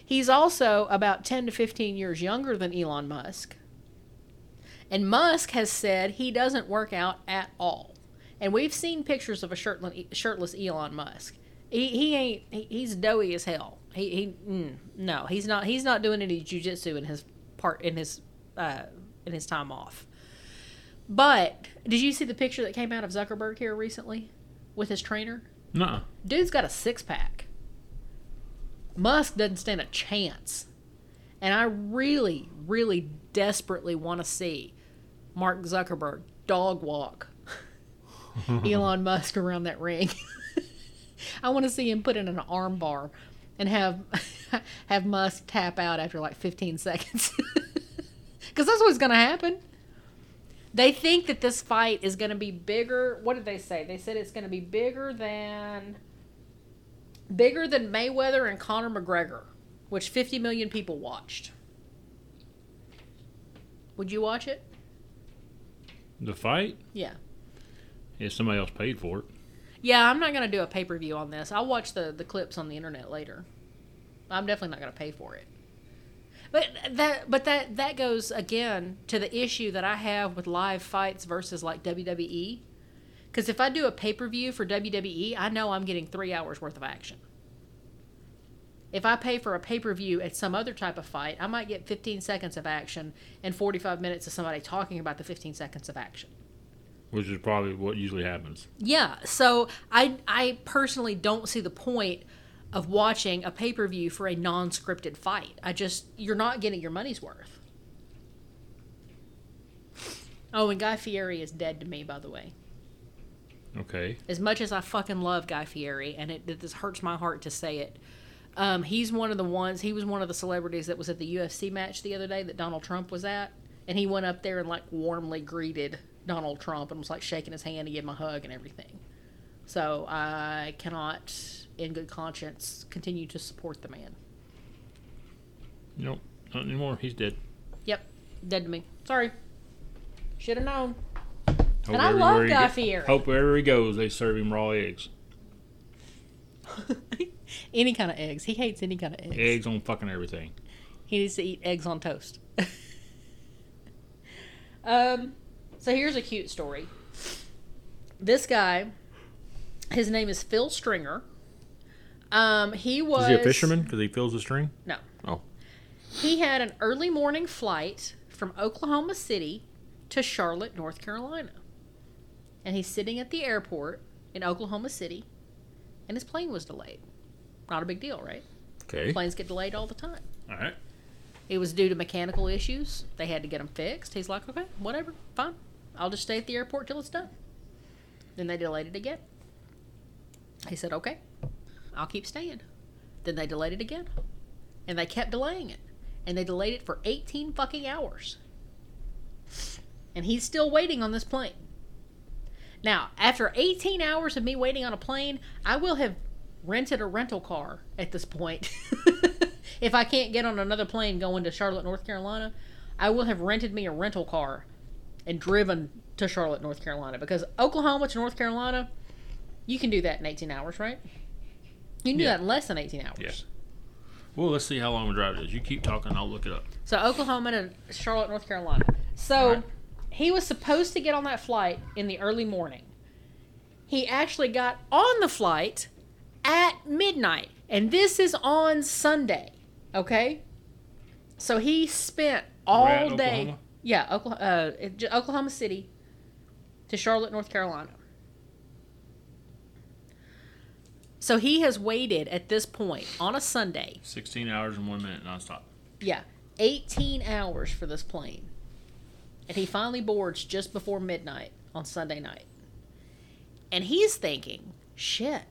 He's also about 10 to 15 years younger than Elon Musk. And Musk has said he doesn't work out at all. And we've seen pictures of a shirtless, shirtless Elon Musk. He, he ain't he's doughy as hell. He he mm, no, he's not he's not doing any jujitsu in his part in his uh in his time off. But did you see the picture that came out of Zuckerberg here recently with his trainer? No. Dude's got a six pack. Musk doesn't stand a chance. And I really, really desperately want to see Mark Zuckerberg dog walk Elon Musk around that ring. I want to see him put in an arm bar and have have Musk tap out after like 15 seconds. Cuz that's what's going to happen. They think that this fight is going to be bigger. What did they say? They said it's going to be bigger than bigger than Mayweather and Conor McGregor, which 50 million people watched. Would you watch it? The fight? Yeah. If somebody else paid for it. Yeah, I'm not to do a pay per view on this. I'll watch the, the clips on the internet later. I'm definitely not to pay for it. But that but that that goes again to the issue that I have with live fights versus like WWE. Because if I do a pay per view for WWE, I know I'm getting three hours worth of action. If I pay for a pay per view at some other type of fight, I might get 15 seconds of action and 45 minutes of somebody talking about the 15 seconds of action. Which is probably what usually happens. Yeah, so I I personally don't see the point of watching a pay per view for a non scripted fight. I just you're not getting your money's worth. Oh, and Guy Fieri is dead to me, by the way. Okay. As much as I fucking love Guy Fieri, and it, it this hurts my heart to say it, um, he's one of the ones. He was one of the celebrities that was at the UFC match the other day that Donald Trump was at, and he went up there and like warmly greeted Donald Trump and was like shaking his hand to give him a hug and everything. So I cannot, in good conscience, continue to support the man. Nope. Not anymore. He's dead. Yep, dead to me. Sorry. Should have known. Hope And I love Guy Fieri. Hope wherever he goes, they serve him raw eggs. any kind of eggs. He hates any kind of eggs. Eggs on fucking everything. He needs to eat eggs on toast. um, so here's a cute story. This guy, his name is Phil Stringer. Um, he was Is he a fisherman? Because he fills the string? No, Oh. he had an early morning flight from Oklahoma City to Charlotte, North Carolina, and he's sitting at the airport in Oklahoma City, and his plane was delayed. Not a big deal, right? Okay. Planes get delayed all the time. All right. It was due to mechanical issues. They had to get them fixed. He's like, okay, whatever, fine. I'll just stay at the airport till it's done. Then they delayed it again. He said, okay, I'll keep staying. Then they delayed it again. And they kept delaying it. And they delayed it for 18 fucking hours. and he's still waiting on this plane. Now, after 18 hours of me waiting on a plane, I will have rented a rental car at this point. if I can't get on another plane going to Charlotte, North Carolina, I will have rented me a rental car and driven to Charlotte, North Carolina because Oklahoma to North Carolina, you can do that in 18 hours, right? You can do Yeah. that in less than 18 hours. Yeah. Well, let's see how long the drive is. You keep talking, I'll look it up. So Oklahoma to Charlotte, North Carolina. So Right. he was supposed to get on that flight in the early morning. He actually got on the flight at midnight, and this is on Sunday. Okay, so he spent all day. Oklahoma? Yeah, Oklahoma, uh, Oklahoma City to Charlotte, North Carolina. So he has waited at this point on a Sunday 16 hours and one minute nonstop. yeah, 18 hours for this plane. And he finally boards just before midnight on Sunday night. And he's thinking, shit,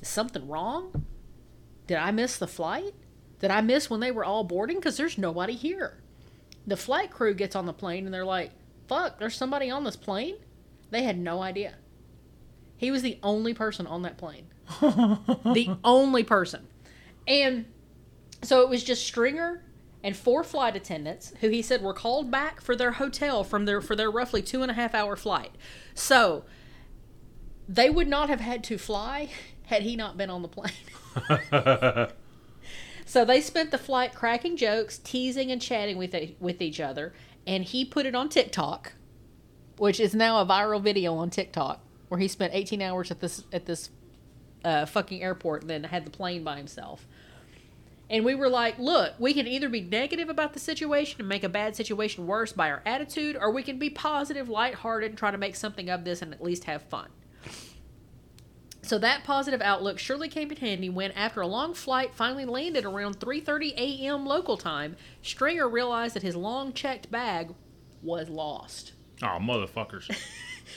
is something wrong? Did I miss the flight? Did I miss when they were all boarding? Because there's nobody here. The flight crew gets on the plane and they're like, fuck, there's somebody on this plane? They had no idea. He was the only person on that plane. the only person. And so it was just Stringer and four flight attendants who he said were called back for their hotel from their for their roughly two and a half hour flight. So they would not have had to fly had he not been on the plane. So they spent the flight cracking jokes, teasing and chatting with e- with each other, and he put it on TikTok, which is now a viral video on TikTok, where he spent 18 hours at this at this uh, fucking airport, and then had the plane by himself. And we were like, look, we can either be negative about the situation and make a bad situation worse by our attitude, or we can be positive, lighthearted, and try to make something of this and at least have fun. So that positive outlook surely came in handy when, after a long flight finally landed around 3:30 a.m. local time, Stringer realized that his long checked bag was lost. Oh, motherfuckers.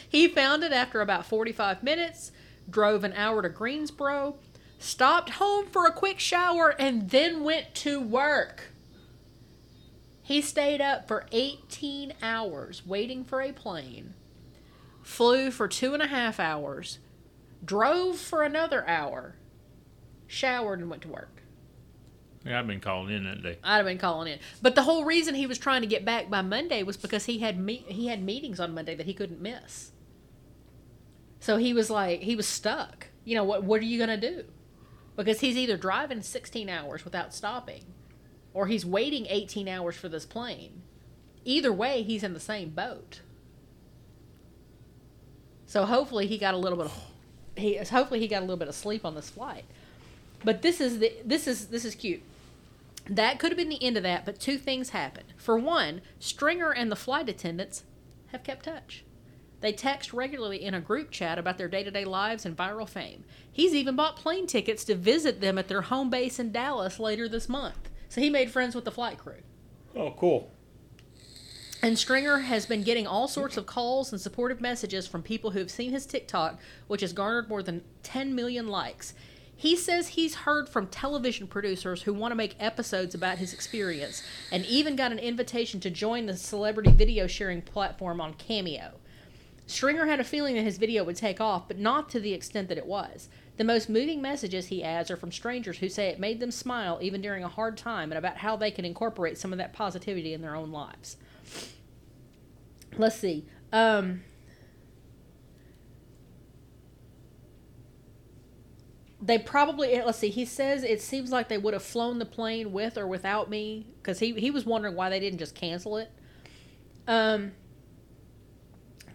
He found it after about 45 minutes, drove an hour to Greensboro, stopped home for a quick shower, and then went to work. He stayed up for 18 hours waiting for a plane, flew for two and a half hours, drove for another hour, showered, and went to work. yeah, I've been calling in that day. I'd have been calling in. But the whole reason he was trying to get back by Monday was because he had me- he had meetings on Monday that he couldn't miss. So he was like he was stuck. You know what what are you going to do? Because he's either driving 16 hours without stopping or he's waiting 18 hours for this plane. Either way, he's in the same boat. So hopefully he got a little bit of he hopefully he got a little bit of sleep on this flight. But this is the this is this is cute. That could have been the end of that, but two things happened. For one, Stringer and the flight attendants have kept touch. They text regularly in a group chat about their day to day lives and viral fame. He's even bought plane tickets to visit them at their home base in Dallas later this month. So he made friends with the flight crew. Oh, cool. And Stringer has been getting all sorts of calls and supportive messages from people who have seen his TikTok, which has garnered more than 10 million likes. He says he's heard from television producers who want to make episodes about his experience, and even got an invitation to join the celebrity video sharing platform on Cameo. Stringer had a feeling that his video would take off, but not to the extent that it was. The most moving messages, he adds, are from strangers who say it made them smile even during a hard time and about how they can incorporate some of that positivity in their own lives. Let's see. Um, they probably let's see. He says it seems like they would have flown the plane with or without me because he he was wondering why they didn't just cancel it. Um,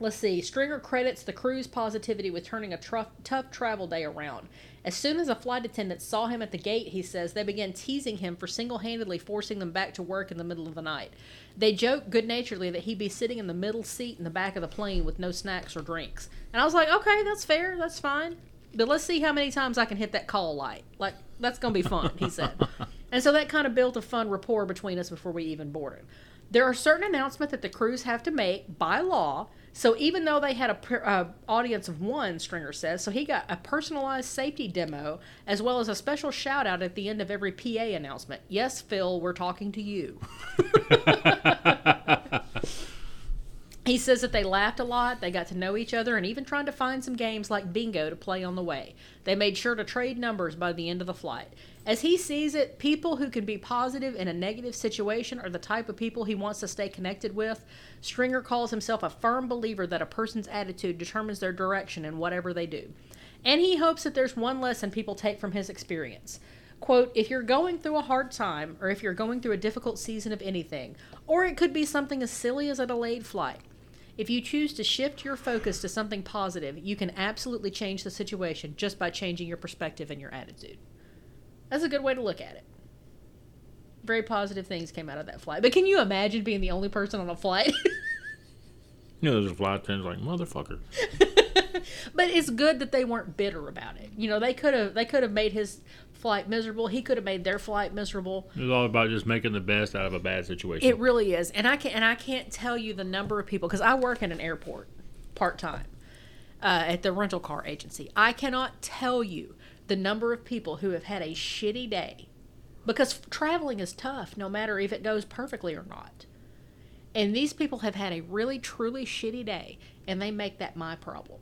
let's see. Stringer credits the crew's positivity with turning a tough tough travel day around. As soon as a flight attendant saw him at the gate, he says they began teasing him for single handedly forcing them back to work in the middle of the night. They joked good naturedly that he'd be sitting in the middle seat in the back of the plane with no snacks or drinks. And I was like, okay, that's fair, that's fine. But let's see how many times I can hit that call light. Like, that's going to be fun, he said. And so that kind of built a fun rapport between us before we even boarded. There are certain announcements that the crews have to make by law. So even though they had a uh, audience of one, Stringer says, so he got a personalized safety demo as well as a special shout out at the end of every PA announcement. Yes, Phil, we're talking to you. He says that they laughed a lot, they got to know each other, and even tried to find some games like bingo to play on the way. They made sure to trade numbers by the end of the flight. As he sees it, people who can be positive in a negative situation are the type of people he wants to stay connected with. Stringer calls himself a firm believer that a person's attitude determines their direction in whatever they do. And he hopes that there's one lesson people take from his experience. Quote, if you're going through a hard time, or if you're going through a difficult season of anything, or it could be something as silly as a delayed flight, if you choose to shift your focus to something positive, you can absolutely change the situation just by changing your perspective and your attitude. That's a good way to look at it. Very positive things came out of that flight. But can you imagine being the only person on a flight? You know, there's a flight attendant like motherfucker. but it's good that they weren't bitter about it. You know, they could have they could have made his flight miserable. He could have made their flight miserable. It's all about just making the best out of a bad situation. It really is, and I can and I can't tell you the number of people because I work in an airport part time uh, at the rental car agency. I cannot tell you the number of people who have had a shitty day because traveling is tough, no matter if it goes perfectly or not. And these people have had a really truly shitty day, and they make that my problem.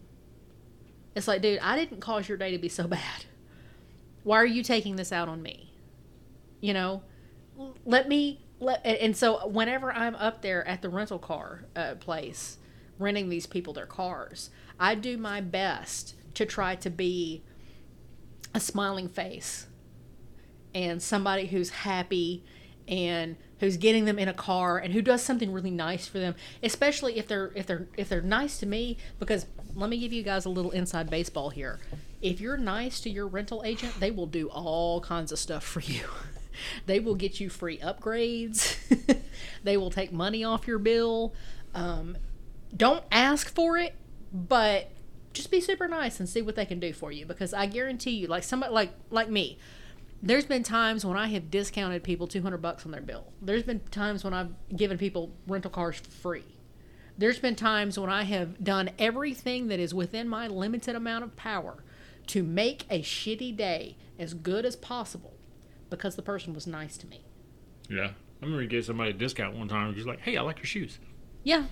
It's like, dude, I didn't cause your day to be so bad. Why are you taking this out on me? You know, let me let. And so whenever I'm up there at the rental car uh, place renting these people their cars, I do my best to try to be a smiling face and somebody who's happy and who's getting them in a car and who does something really nice for them especially if they're if they're if they're nice to me because let me give you guys a little inside baseball here if you're nice to your rental agent they will do all kinds of stuff for you they will get you free upgrades they will take money off your bill um, don't ask for it but just be super nice and see what they can do for you because i guarantee you like somebody like like me there's been times when I have discounted people 200 bucks on their bill. There's been times when I've given people rental cars for free. There's been times when I have done everything that is within my limited amount of power to make a shitty day as good as possible because the person was nice to me. Yeah. I remember you gave somebody a discount one time. He's like, hey, I like your shoes. Yeah.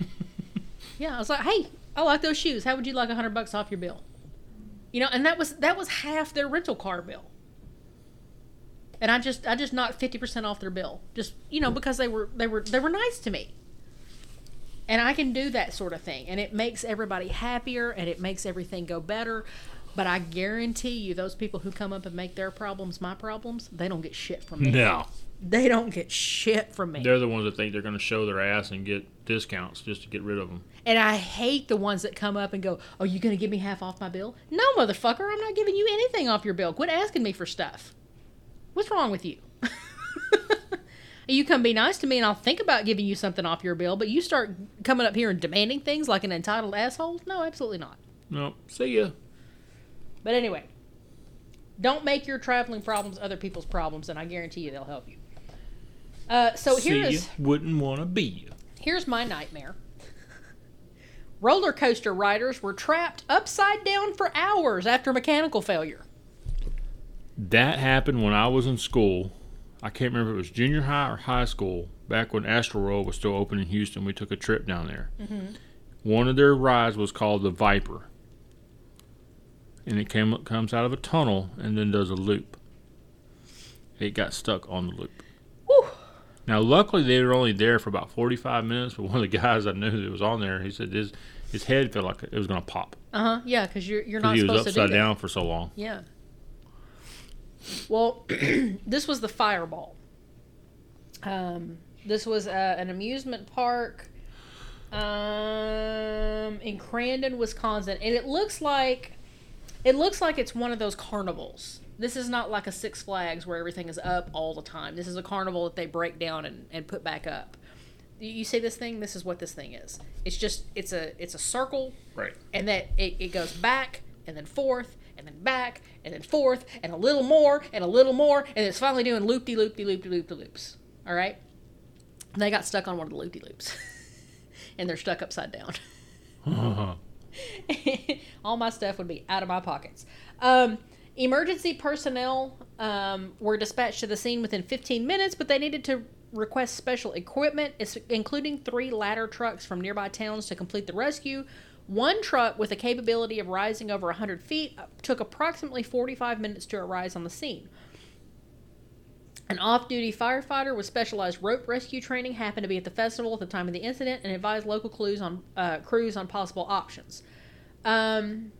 yeah, I was like, "Hey, I like those shoes. How would you like a 100 bucks off your bill?" You know, and that was that was half their rental car bill and I just I just knocked fifty percent off their bill, just you know because they were they were they were nice to me, and I can do that sort of thing, and it makes everybody happier and it makes everything go better. But I guarantee you, those people who come up and make their problems my problems, they don't get shit from me. No. They don't get shit from me. They're the ones that think they're going to show their ass and get discounts just to get rid of them. And I hate the ones that come up and go, "Are you going to give me half off my bill?" No, motherfucker, I'm not giving you anything off your bill. Quit asking me for stuff. What's wrong with you? you come be nice to me and I'll think about giving you something off your bill, but you start coming up here and demanding things like an entitled asshole? No, absolutely not. No. See ya. But anyway, don't make your traveling problems other people's problems, and I guarantee you they'll help you. Uh, so here is Wouldn't want to be you. here's my nightmare. Roller coaster riders were trapped upside down for hours after mechanical failure. That happened when I was in school. I can't remember if it was junior high or high school. Back when Astro World was still open in Houston, we took a trip down there. One of their rides was called the Viper, and it came comes out of a tunnel and then does a loop. It got stuck on the loop. Whew. Now, luckily, they were only there for about 45 minutes. But one of the guys I knew that was on there, he said his his head felt like it was going to pop Uh huh. Yeah, because you're you're not he was supposed to do upside that. down for so long. Yeah. Well, this was the Fireball. Um, this was uh, an amusement park um, in Crandon, Wisconsin, and it looks like it looks like it's one of those carnivals. This is not like a Six Flags where everything is up all the time. This is a carnival that they break down and, and put back up. You- You see this thing? This is what this thing is. It's just it's a it's a circle Right. and that it, it goes back and then forth and then back and then forth and a little more and a little more and it's finally doing loop de loop de loop de loop de loops. All right. They got stuck on one of the loop de loops, and they're stuck upside down. All my stuff would be out of my pockets. Um, emergency personnel um, were dispatched to the scene within 15 minutes, but they needed to request special equipment, including three ladder trucks from nearby towns to complete the rescue. One truck with the capability of rising over 100 feet uh, took approximately 45 minutes to arrive on the scene. An off duty firefighter with specialized rope rescue training happened to be at the festival at the time of the incident and advised local crews on, uh, crews on possible options. Um,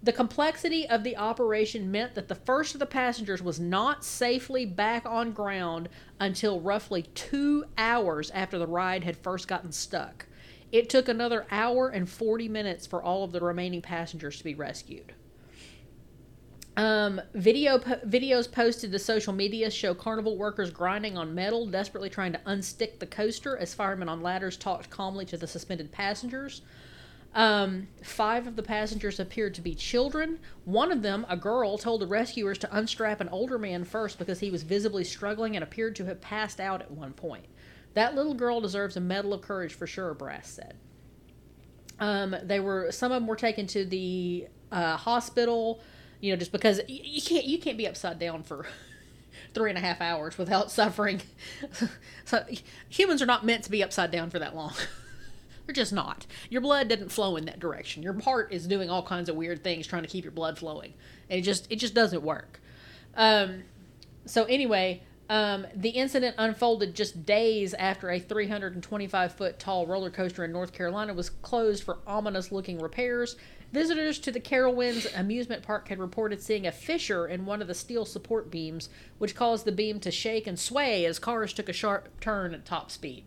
the complexity of the operation meant that the first of the passengers was not safely back on ground until roughly two hours after the ride had first gotten stuck. It took another hour and 40 minutes for all of the remaining passengers to be rescued. Um, video po- videos posted to social media show carnival workers grinding on metal, desperately trying to unstick the coaster as firemen on ladders talked calmly to the suspended passengers. Um, five of the passengers appeared to be children. One of them, a girl, told the rescuers to unstrap an older man first because he was visibly struggling and appeared to have passed out at one point. That little girl deserves a medal of courage for sure, Brass said. Um, they were some of them were taken to the uh, hospital, you know, just because you can't you can't be upside down for three and a half hours without suffering. so humans are not meant to be upside down for that long. They're just not. Your blood doesn't flow in that direction. Your heart is doing all kinds of weird things trying to keep your blood flowing, and it just it just doesn't work. Um, so anyway, um, the incident unfolded just days after a 325 foot tall roller coaster in North Carolina was closed for ominous looking repairs. Visitors to the Carowinds amusement park had reported seeing a fissure in one of the steel support beams, which caused the beam to shake and sway as cars took a sharp turn at top speed.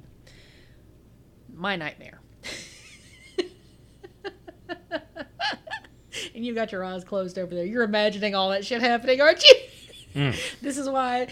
My nightmare. and you got your eyes closed over there. You're imagining all that shit happening, aren't you? Hmm. This is why.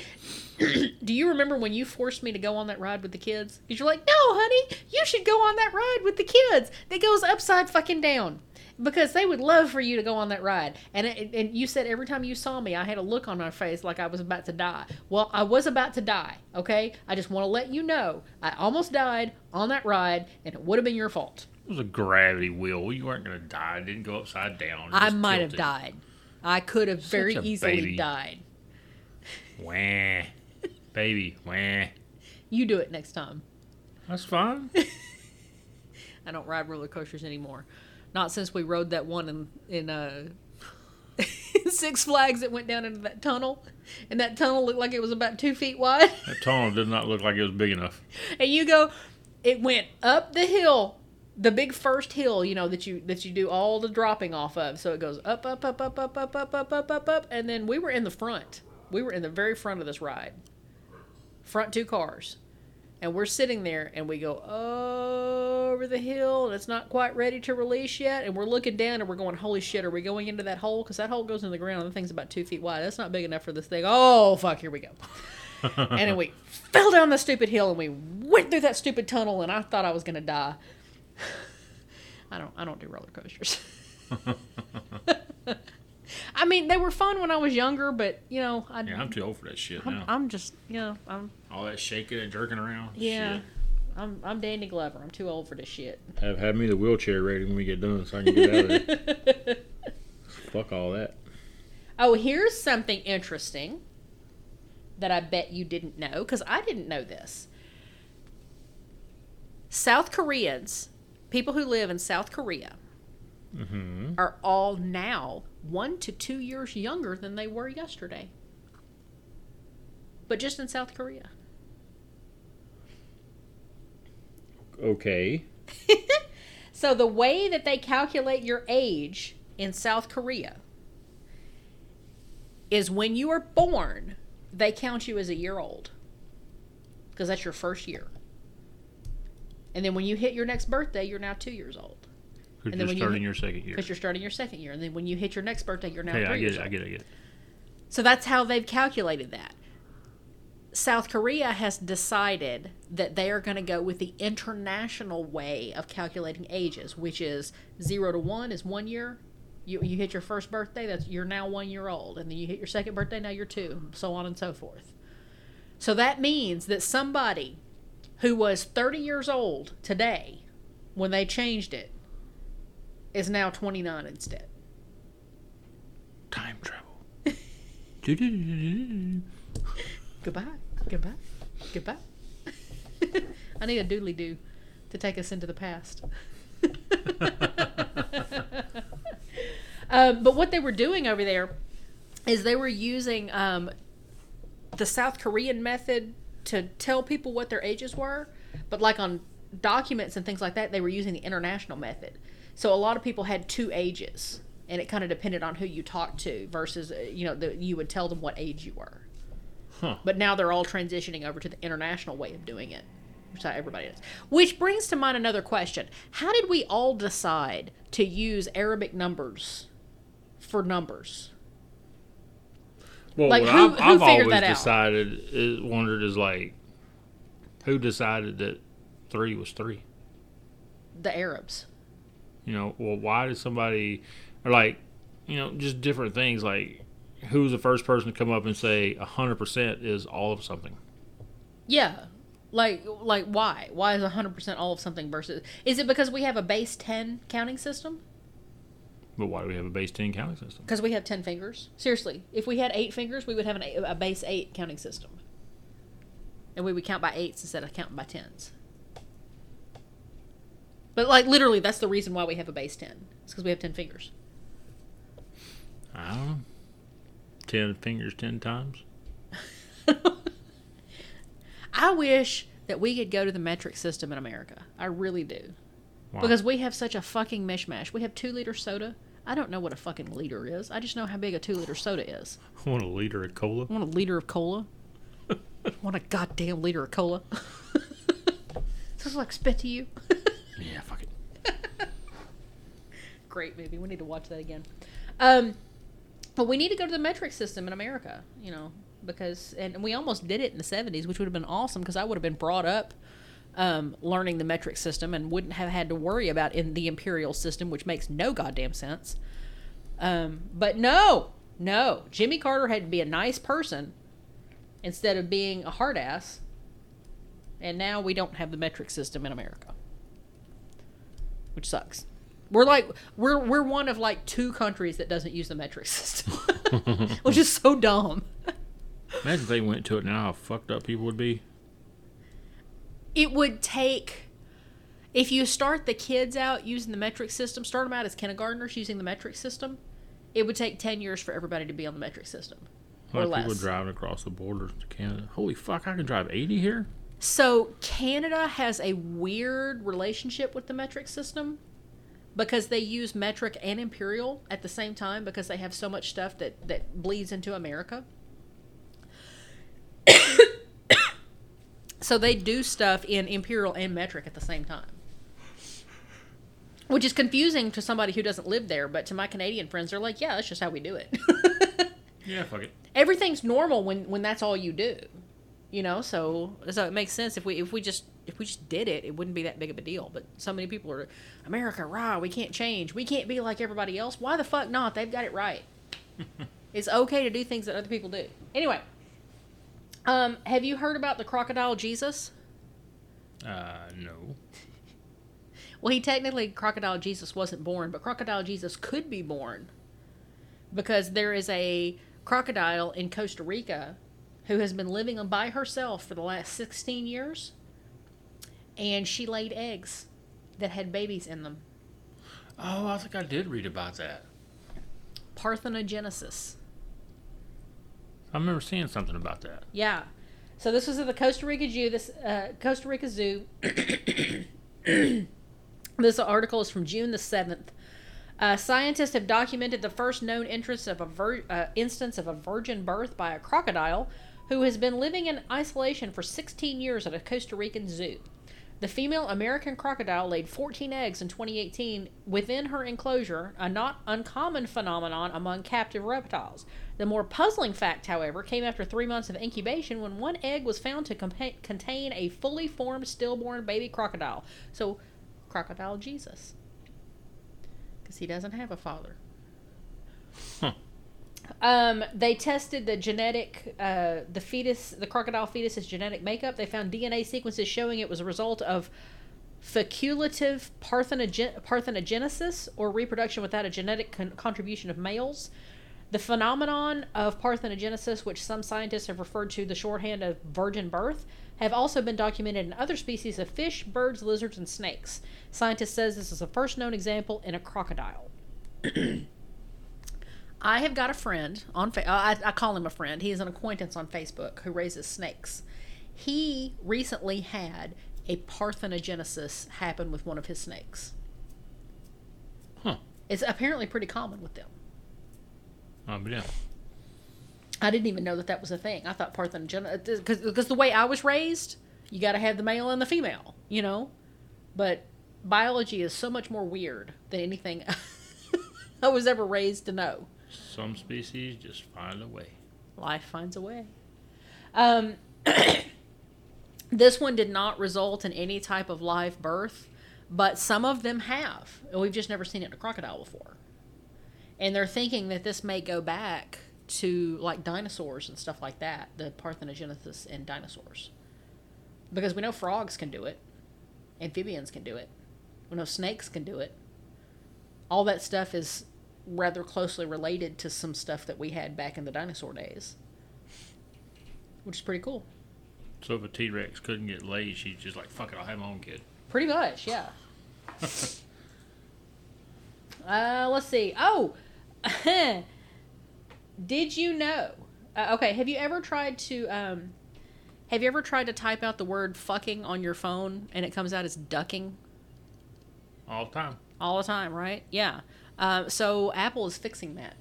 Do you remember when you forced me to go on that ride with the kids? Because you're like, no, honey, you should go on that ride with the kids. That goes upside fucking down. Because they would love for you to go on that ride. And, it, and you said every time you saw me, I had a look on my face like I was about to die. Well, I was about to die, okay? I just want to let you know I almost died on that ride, and it would have been your fault. It was a gravity wheel. You weren't going to die. It didn't go upside down. I might have died. I could have very easily baby. died. Wah. Baby. Wah. You do it next time. That's fine. I don't ride roller coasters anymore. Not since we rode that one in in uh, Six Flags that went down into that tunnel, and that tunnel looked like it was about two feet wide. That tunnel did not look like it was big enough. and you go, it went up the hill, the big first hill, you know that you that you do all the dropping off of. So it goes up, up, up, up, up, up, up, up, up, up, up, and then we were in the front. We were in the very front of this ride, front two cars, and we're sitting there, and we go over the hill, and it's not quite ready to release yet, and we're looking down, and we're going, holy shit, are we going into that hole? Because that hole goes in the ground, and the thing's about two feet wide. That's not big enough for this thing. Oh fuck, here we go. and then we fell down the stupid hill and we went through that stupid tunnel and I thought I was gonna die. I don't I don't do roller coasters. I mean, they were fun when I was younger, but you know, I, Yeah, I'm too old for that shit I'm, now. I'm just you know, I'm All that shaking and jerking around. yeah, Shit. I'm I'm Danny Glover. I'm too old for this shit. Have have me the wheelchair ready when we get done so I can get out of there. Fuck all that. Oh, here's something interesting that I bet you didn't know because I didn't know this. South Koreans, people who live in South Korea, Mm-hmm. are all now one to two years younger than they were yesterday. But just in South Korea. Okay. So the way that they calculate your age in South Korea is when you are born, they count you as a year old. Because that's your first year. And then when you hit your next birthday, you're now two years old. Because And then you're when you starting hit- your second year. Because you're starting your second year. And then when you hit your next birthday, you're now Hey, three I get years it. old. I get it. I get it. So that's how they've calculated that. South Korea has decided that they are going to go with the international way of calculating ages, which is zero to one is one year. You, you hit your first birthday, that's you're now one year old, and then you hit your second birthday, now you're two, so on and so forth. So that means that somebody who was 30 years old today, when they changed it, is now 29 instead. Time travel. Goodbye. Goodbye. Goodbye. I need a doodly doo to take us into the past. um, but what they were doing over there is they were using um, the South Korean method to tell people what their ages were, but like on documents and things like that, they were using the international method. So a lot of people had two ages, and it kind of depended on who you talked to versus uh, you know the, you would tell them what age you were. Huh. But now they're all transitioning over to the international way of doing it, which not everybody does. Which brings to mind another question: How did we all decide to use Arabic numbers for numbers? Well, Like, who- I've, who I've figured always that out? decided, is, wondered is like, who decided that three was three? The Arabs. You know, well, why did somebody, or like, you know, just different things. Like, who was the first person to come up and say hundred percent is all of something? Yeah. Like like why? Why is 100% all of something versus Is it because we have a base 10 counting system? But why do we have a base ten counting system? Because we have 10 fingers? Seriously, if we had 8 fingers, we would have an, eight- a base 8 counting system. And we would count by 8s instead of counting by 10s. But like literally that's the reason why we have a base 10. It's because we have 10 fingers. I don't know. Ten fingers, ten times. I wish that we could go to the metric system in America. I really do. Wow. Because we have such a fucking mishmash. We have 2 liter soda. I don't know what a fucking liter is. I just know how big a 2 liter soda is. I want a liter of cola. I want a liter of cola. I want a goddamn liter of cola. Sounds like spit to you. Yeah, fuck it. Great movie. We need to watch that again. Um, but we need to go to the metric system in America, you know, because and we almost did it in the '70s, which would have been awesome because I would have been brought up um, learning the metric system and wouldn't have had to worry about in the imperial system, which makes no goddamn sense. Um, but no, no, Jimmy Carter had to be a nice person instead of being a hard ass. And now we don't have the metric system in America, which sucks. We're like we're we're one of like two countries that doesn't use the metric system, which is so dumb. Imagine if they went to it now, how fucked up people would be. It would take if you start the kids out using the metric system, start them out as kindergartners using the metric system. It would take ten years for everybody to be on the metric system, or Like people less. driving across the border to Canada. Holy fuck, I can drive 80 here? So Canada has a weird relationship with the metric system because they use metric and imperial at the same time because they have so much stuff that that bleeds into America. so they do stuff in imperial and metric at the same time. Which is confusing to somebody who doesn't live there, but to my Canadian friends, they're like, "Yeah, that's just how we do it." Yeah, fuck it. everything's normal when when that's all you do you know so so it makes sense if we if we just if we just did it it wouldn't be that big of a deal. But so many people are america rah we can't change. We can't be like everybody else. Why the fuck not? They've got it right. It's okay to do things that other people do. Anyway um have you heard about the crocodile jesus? Uh, no. Well, he technically Crocodile Jesus wasn't born, but Crocodile Jesus could be born because there is a crocodile in Costa Rica who has been living by herself for the last 16 years and she laid eggs that had babies in them. Oh, I think I did read about that. Parthenogenesis. I remember seeing something about that. Yeah. So this was at the Costa Rica Zoo. This uh, Costa Rica Zoo. this article is from June the seventh. Uh, scientists have documented the first known instance of a vir- uh, instance of a virgin birth by a crocodile, who has been living in isolation for 16 years at a Costa Rican zoo. The female American crocodile laid 14 eggs in 2018 within her enclosure, a not uncommon phenomenon among captive reptiles. The more puzzling fact, however, came after three months of incubation when one egg was found to contain a fully formed stillborn baby crocodile. So, Crocodile Jesus. Because he doesn't have a father. Huh. Um, they tested the genetic, uh, the fetus, the crocodile fetus's genetic makeup. They found DNA sequences showing it was a result of facultative parthenogen- parthenogenesis or reproduction without a genetic con- contribution of males. The phenomenon of parthenogenesis, which some scientists have referred to the shorthand of virgin birth, have also been documented in other species of fish, birds, lizards, and snakes. Scientists says this is the first known example in a crocodile. I have got a friend on. Fa- uh, I, I call him a friend. He is an acquaintance on Facebook who raises snakes. He recently had a parthenogenesis happen with one of his snakes. Huh. It's apparently pretty common with them. Oh, but yeah. I didn't even know that that was a thing. I thought parthenogenesis because uh, the way I was raised, you got to have the male and the female, you know. But biology is so much more weird than anything I was ever raised to know. Some species just find a way. Life finds a way. Um, this one did not result in any type of live birth, but some of them have. And we've just never seen it in a crocodile before. And they're thinking that this may go back to like dinosaurs and stuff like that, the parthenogenesis in dinosaurs. Because we know frogs can do it, amphibians can do it, we know snakes can do it. All that stuff is rather closely related to some stuff that we had back in the dinosaur days, which is pretty cool. So if a T Rex couldn't get laid, she's just like, fuck it, I'll have my own kid. Pretty much, yeah. uh, let's see. Oh, did you know? Uh, okay, have you ever tried to um, have you ever tried to type out the word "fucking" on your phone and it comes out as "ducking"? All the time. All the time, right? Yeah. Um, so Apple is fixing that.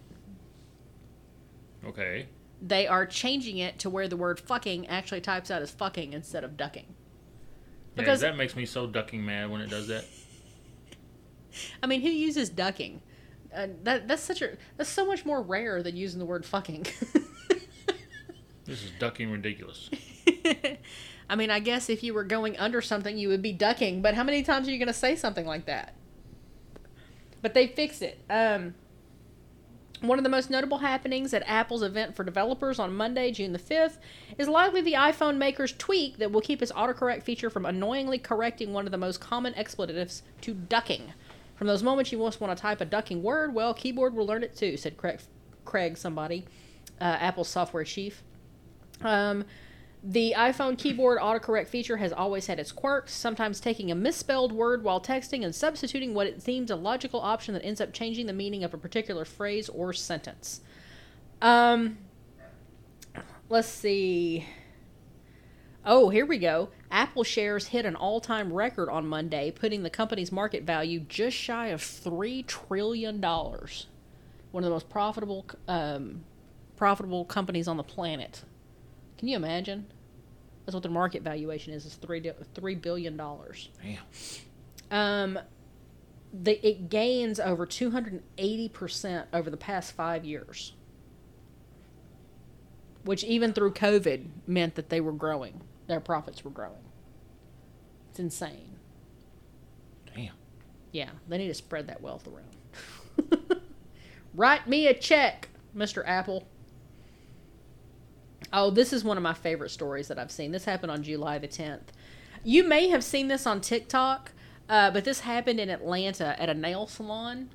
Okay. They are changing it to where the word "fucking" actually types out as "fucking" instead of "ducking." Yeah, Because- that makes me so ducking mad when it does that. I mean, who uses ducking? Uh, that that's such a that's so much more rare than using the word "fucking." This is ducking ridiculous. I mean, I guess if you were going under something, you would be ducking. But how many times are you going to say something like that? But they fixed it. Um, one of the most notable happenings at Apple's event for developers on Monday, June the 5th, is likely the iPhone maker's tweak that will keep its autocorrect feature from annoyingly correcting one of the most common expletives to ducking. From those moments you most want to type a ducking word, well, keyboard will learn it too, said Craig, Craig somebody, uh, Apple's software chief. Um, the iPhone keyboard autocorrect feature has always had its quirks, sometimes taking a misspelled word while texting and substituting what it seems a logical option that ends up changing the meaning of a particular phrase or sentence. Um, let's see. Oh, here we go. Apple shares hit an all time record on Monday, putting the company's market value just shy of $3 trillion. One of the most profitable, um, profitable companies on the planet. Can you imagine? That's what their market valuation is, is three three billion dollars. Damn. Um, the it gains over two hundred and eighty percent over the past five years, which even through COVID meant that they were growing. Their profits were growing. It's insane. Damn. Yeah, they need to spread that wealth around. Write me a check, Mr. Apple. Oh, this is one of my favorite stories that I've seen. This happened on July the 10th. You may have seen this on TikTok, uh, but this happened in Atlanta at a nail salon.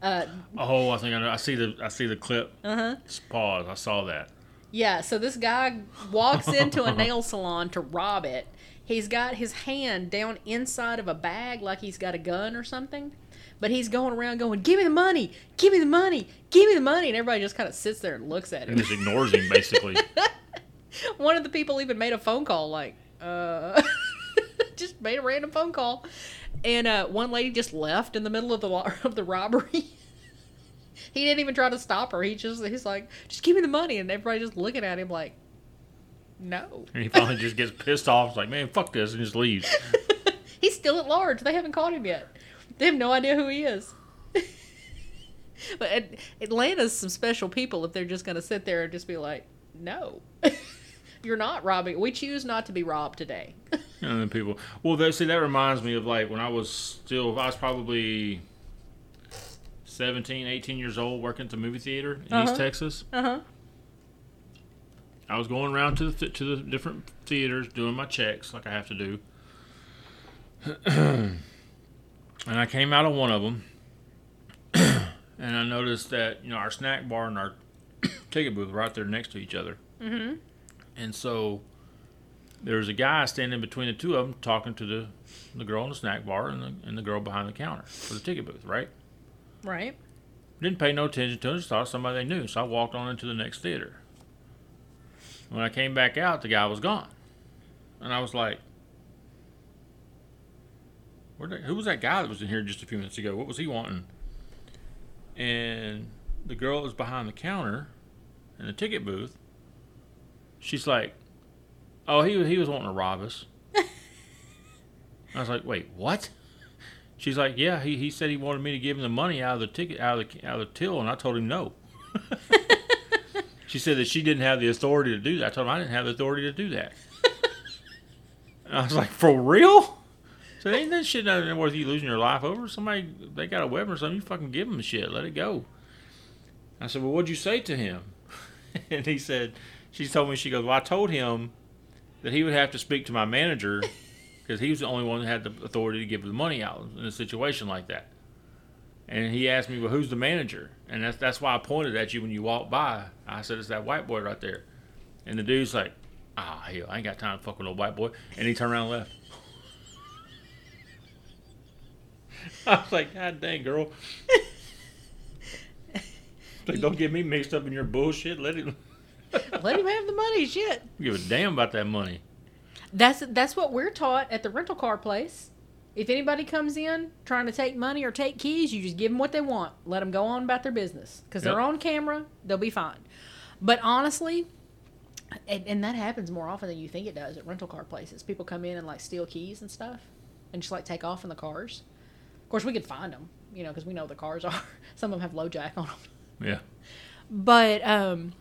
Uh Oh, I think I know. I see the I see the clip. Uh huh. Just pause. I saw that. Yeah, so this guy walks into a nail salon to rob it. He's got his hand down inside of a bag like he's got a gun or something. But he's going around going, Give me the money! Give me the money! Give me the money! And everybody just kind of sits there and looks at him And just ignores him basically. One of the people even made a phone call, like, uh, just made a random phone call. And uh, one lady just left in the middle of the, of the robbery. he didn't even try to stop her. He just, he's like, Just give me the money. And everybody just looking at him like, No. And he finally just gets pissed off. He's like, man, fuck this, and just leaves. He's still at large. They haven't caught him yet. They have no idea who he is. but Atlanta's some special people if they're just going to sit there and just be like, no. You're not robbing. We choose not to be robbed today. And then people, well, that, see, that reminds me of like when I was still, I was probably 17, 18 years old working at the movie theater in Uh-huh. East Texas. Uh huh. I was going around to the th- to the different theaters doing my checks like I have to do. and I came out of one of them, and I noticed that you know our snack bar and our ticket booth right there next to each other. Mm-hmm. And so there was a guy standing between the two of them talking to the, the girl in the snack bar and the, and the girl behind the counter for the ticket booth, right? Right. Didn't pay no attention to him, just thought somebody they knew. So I walked on into the next theater. When I came back out, the guy was gone. And I was like, who was that guy that was in here just a few minutes ago? What was he wanting? And the girl that was behind the counter in the ticket booth, she's like, Oh, he, he was wanting to rob us. I was like, Wait, what? She's like, yeah, he, he said he wanted me to give him the money out of the ticket out of the out of the till, and I told him no. she said that she didn't have the authority to do that. I told him I didn't have the authority to do that. I was like, for real? So ain't that shit nothing worth you losing your life over? Somebody they got a weapon or something, you fucking give them the shit, let it go. I said, well, what'd you say to him? and he said, she told me she goes, well, I told him that he would have to speak to my manager because he was the only one that had the authority to give the money out in a situation like that. And he asked me, "Well, who's the manager?" And that's that's why I pointed at you when you walked by. I said, "It's that white boy right there." And the dude's like, "Ah, hell, I ain't got time to fuck with no white boy." And he turned around and left. I was like, "God dang, girl." like, don't get me mixed up in your bullshit. Let him Let him have the money. Shit. give a damn about that money. That's that's what we're taught at the rental car place. If anybody comes in trying to take money or take keys, you just give them what they want. Let them go on about their business because Yep. they're on camera. They'll be fine. But honestly, and, and that happens more often than you think it does at rental car places. People come in and like steal keys and stuff, and just like take off in the cars. Of course, we could find them, you know, because we know the cars are. Some of them have LoJack on them Yeah. but um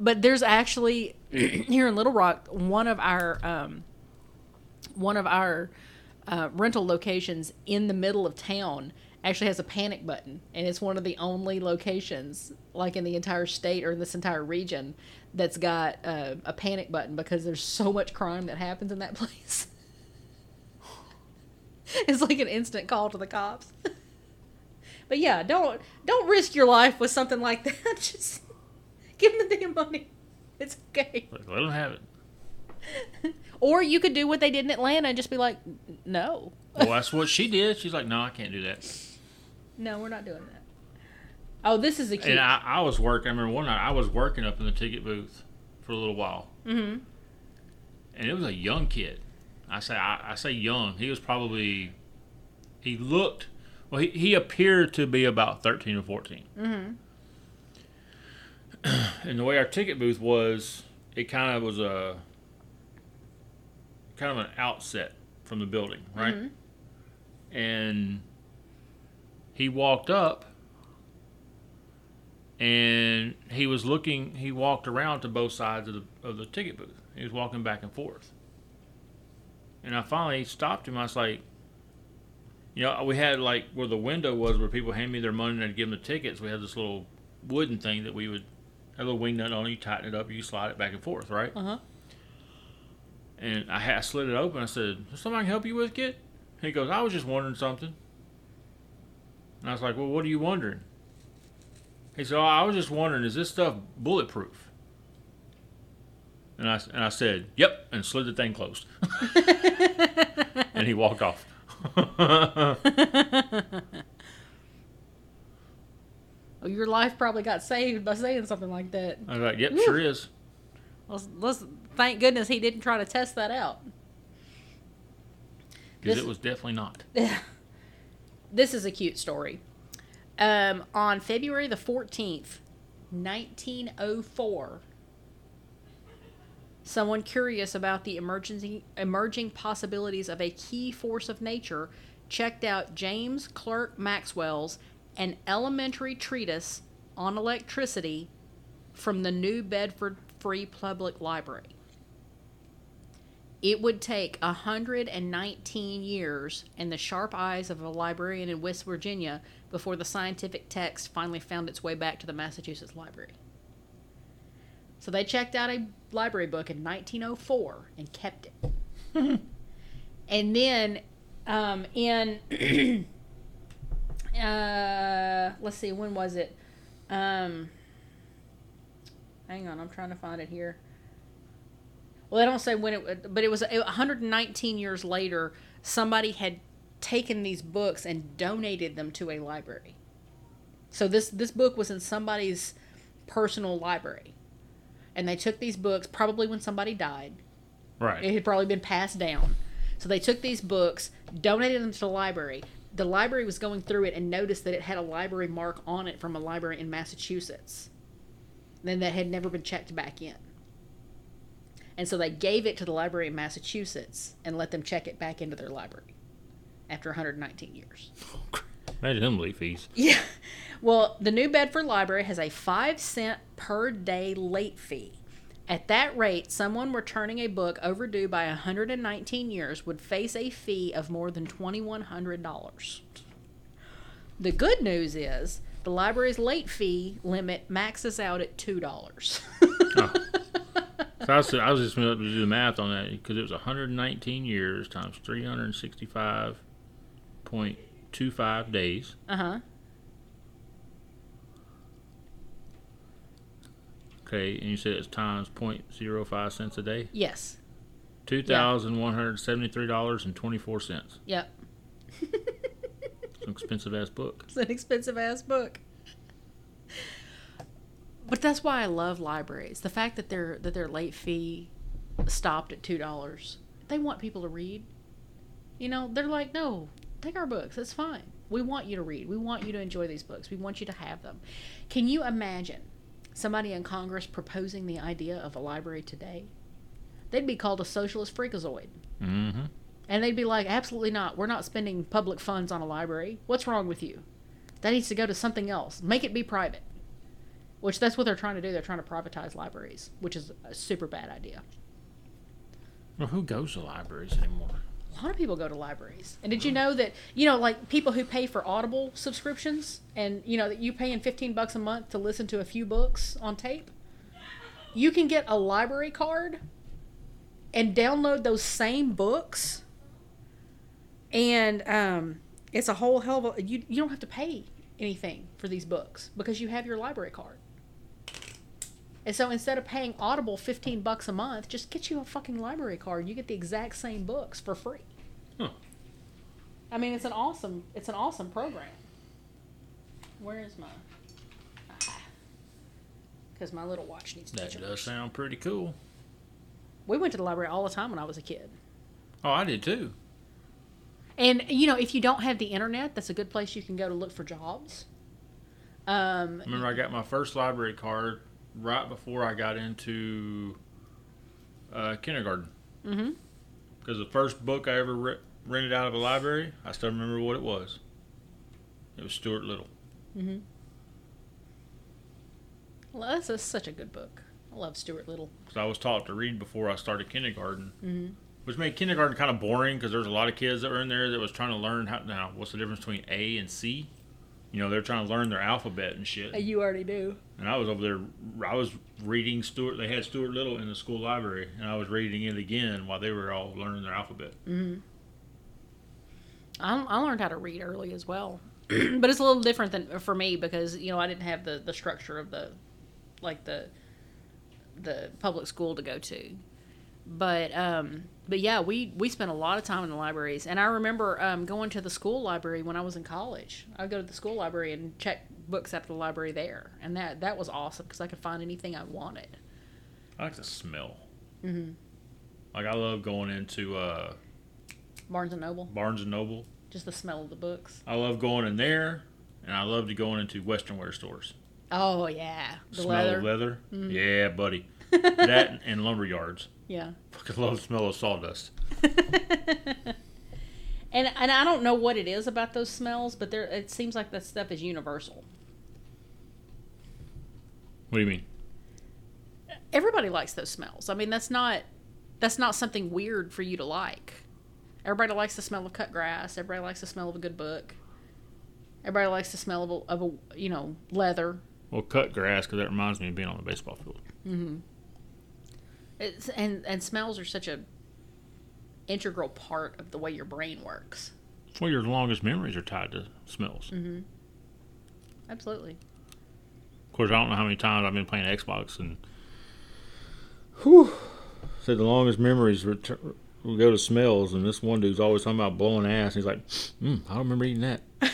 but there's actually here in little rock one of our um one of our uh, rental locations in the middle of town actually has a panic button and it's one of the only locations like in the entire state or in this entire region that's got uh, a panic button because there's so much crime that happens in that place it's like an instant call to the cops but yeah don't don't risk your life with something like that just give them the damn money it's okay Like, let them have it. or you could do what they did in atlanta and just be like no Well, that's what she did. She's like, no, I can't do that. no we're not doing that oh this is a cute And I, I was working. I remember one night I was working up in the ticket booth for a little while, mm-hmm. and it was a young kid. I say I, I say young. He was probably he looked well. He, he appeared to be about thirteen or 14 Mm-hmm. And the way our ticket booth was, it kind of was a kind of an outset from the building, right? Mhm. And he walked up and he was looking he walked around to both sides of the of the ticket booth. He was walking back and forth. And I finally stopped him. I was like, you know, we had like where the window was where people hand me their money and I'd give them the tickets. We had this little wooden thing that we would have a little wing nut on. You tighten it up, you slide it back and forth, right? uh-huh And I, had, I slid it open. I said, "Is something I can help you with, kid?" He goes, "I was just wondering something." And I was like, "Well, what are you wondering?" He said, "Oh, I was just wondering, is this stuff bulletproof?" And I and I said, "Yep," and slid the thing closed. and he walked off. oh, your life probably got saved by saying something like that I was like, "Yep, Woo. sure is." let's, let's thank goodness he didn't try to test that out Because it was definitely not. this is a cute story. Um, on February the 14th, 1904, someone curious about the emerging possibilities of a key force of nature checked out James Clerk Maxwell's An Elementary Treatise on Electricity from the New Bedford Free Public Library. It would take 119 years and the sharp eyes of a librarian in West Virginia before the scientific text finally found its way back to the Massachusetts Library. So they checked out a library book in 1904 and kept it. and then um, in, uh, let's see, when was it? Um, Hang on, I'm trying to find it here. Well, they don't say when it, but it was 119 years later. Somebody had taken these books and donated them to a library. So this this book was in somebody's personal library, and they took these books probably when somebody died. Right. It had probably been passed down. So they took these books, donated them to the library. The library was going through it and noticed that it had a library mark on it from a library in Massachusetts. Then that had never been checked back in. And so they gave it to the library in Massachusetts and let them check it back into their library after 119 years. Imagine them late fees. Yeah. Well, the New Bedford Library has a five cent per day late fee. At that rate, someone returning a book overdue by 119 years would face a fee of more than $2,100. The good news is the library's late fee limit maxes out at $2. So I was, I was just going to do the math on that because it was 119 years times 365.25 days. uh huh. Okay, and you said it's times 0.05 cents a day. Yes. Two thousand one hundred seventy-three dollars and twenty-four cents. Yep. It's an expensive ass book. It's an expensive ass book. But that's why I love libraries. The fact that their that their late fee stopped at two dollars. They want people to read. You know, they're like, no, take our books. It's fine. We want you to read. We want you to enjoy these books. We want you to have them. Can you imagine somebody in Congress proposing the idea of a library today? They'd be called a socialist freakazoid. Mm-hmm. And they'd be like, absolutely not. We're not spending public funds on a library. What's wrong with you? That needs to go to something else. Make it be private. Which that's what they're trying to do. They're trying to privatize libraries, which is a super bad idea. Well, who goes to libraries anymore? A lot of people go to libraries. And did you know that, you know, like people who pay for Audible subscriptions and, you know, that you paying 15 bucks a month to listen to a few books on tape? You can get a library card and download those same books. And um, it's a whole hell of a, you, you don't have to pay anything for these books because you have your library card. And so instead of paying Audible 15 bucks a month, just get you a fucking library card. You get the exact same books for free. Huh. I mean, it's an awesome it's an awesome program. Where is my Cuz my little watch needs to be. That does sound pretty cool. We went to the library all the time when I was a kid. Oh, I did too. And you know, if you don't have the internet, that's a good place you can go to look for jobs. Um, remember I got my first library card right before I got into uh, kindergarten. hmm Because the first book I ever re- rented out of a library, I still remember what it was. It was Stuart Little. hmm Well, that's a, such a good book. I love Stuart Little. Because I was taught to read before I started kindergarten, hmm which made kindergarten kind of boring because there's a lot of kids that were in there that was trying to learn how. Now, what's the difference between A and C? You know, they're trying to learn their alphabet and shit. You already do. And I was over there. I was reading Stuart. They had Stuart Little in the school library, and I was reading it again while they were all learning their alphabet. hmm I, I learned how to read early as well, but it's a little different than for me because you know I didn't have the the structure of the like the the public school to go to. But um, but yeah, we we spent a lot of time in the libraries, and I remember um, going to the school library when I was in college. I'd go to the school library and check books out of the library there, and that that was awesome because I could find anything I wanted. I like the smell. hmm Like I love going into uh, Barnes and Noble, Barnes and Noble. just the smell of the books. I love going in there, and I love to going into Western wear stores. Oh yeah, the smell leather. of leather. Mhm. Yeah, buddy. that and lumber yards. Yeah. Fucking love the smell of sawdust. and and I don't know what it is about those smells, but there it seems like that stuff is universal. What do you mean? Everybody likes those smells. I mean, that's not that's not something weird for you to like. Everybody likes the smell of cut grass. Everybody likes the smell of a good book. Everybody likes the smell of a, of a you know leather. Well, cut grass because that reminds me of being on the baseball field. Mm-hmm. It's, and and smells are such a integral part of the way your brain works. Well, your longest memories are tied to smells. Mm-hmm. Absolutely. Of course, I don't know how many times I've been playing Xbox and Whew. Said the longest memories retur- will go to smells, and this one dude's always talking about blowing ass. He's like, mm, I don't remember eating that.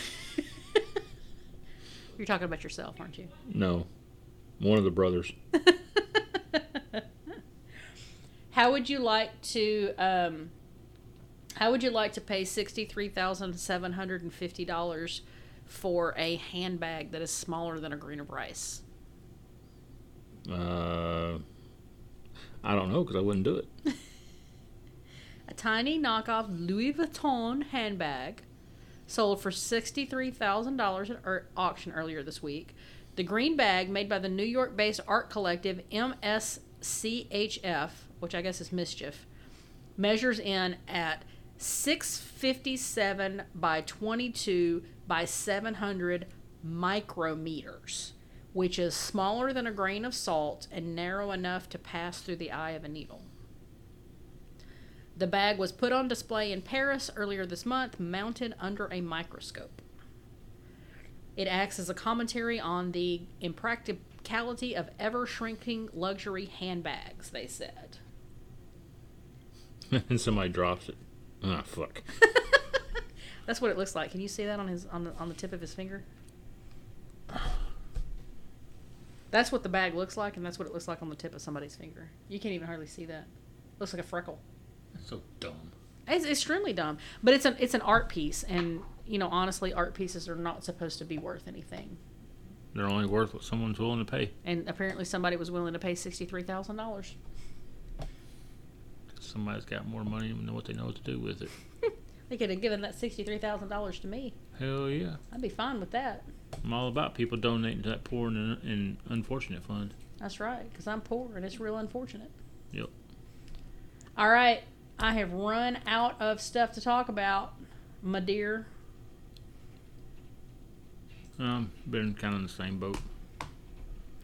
You're talking about yourself, aren't you? No, one of the brothers. How would you like to? Um, how would you like to pay sixty three thousand seven hundred and fifty dollars for a handbag that is smaller than a grain of rice? Uh, I don't know because I wouldn't do it. A tiny knockoff Louis Vuitton handbag sold for $63,000 at er- auction earlier this week. The green bag, made by the New York based art collective MSCHF, which I guess is Mischief, measures in at 657 by 22 by 700 micrometers, which is smaller than a grain of salt and narrow enough to pass through the eye of a needle. The bag was put on display in Paris earlier this month, mounted under a microscope. It acts as a commentary on the impracticality of ever shrinking luxury handbags, they said. and somebody drops it. Ah, fuck. That's what it looks like. Can you see that on his on the, on the tip of his finger? That's what the bag looks like, and that's what it looks like on the tip of somebody's finger. You can't even hardly see that. looks like a freckle. That's so dumb. It's extremely dumb, but it's an it's an art piece, and you know honestly, art pieces are not supposed to be worth anything. They're only worth what someone's willing to pay. And apparently, somebody was willing to pay sixty three thousand dollars. Somebody's got more money and know what they know what to do with it. They could have given that sixty three thousand dollars to me. Hell yeah. I'd be fine with that. I'm all about people donating to that poor and, and unfortunate fund. That's right, because I'm poor and it's real unfortunate. Yep. All right, I have run out of stuff to talk about, my dear. Um, been kind of in the same boat.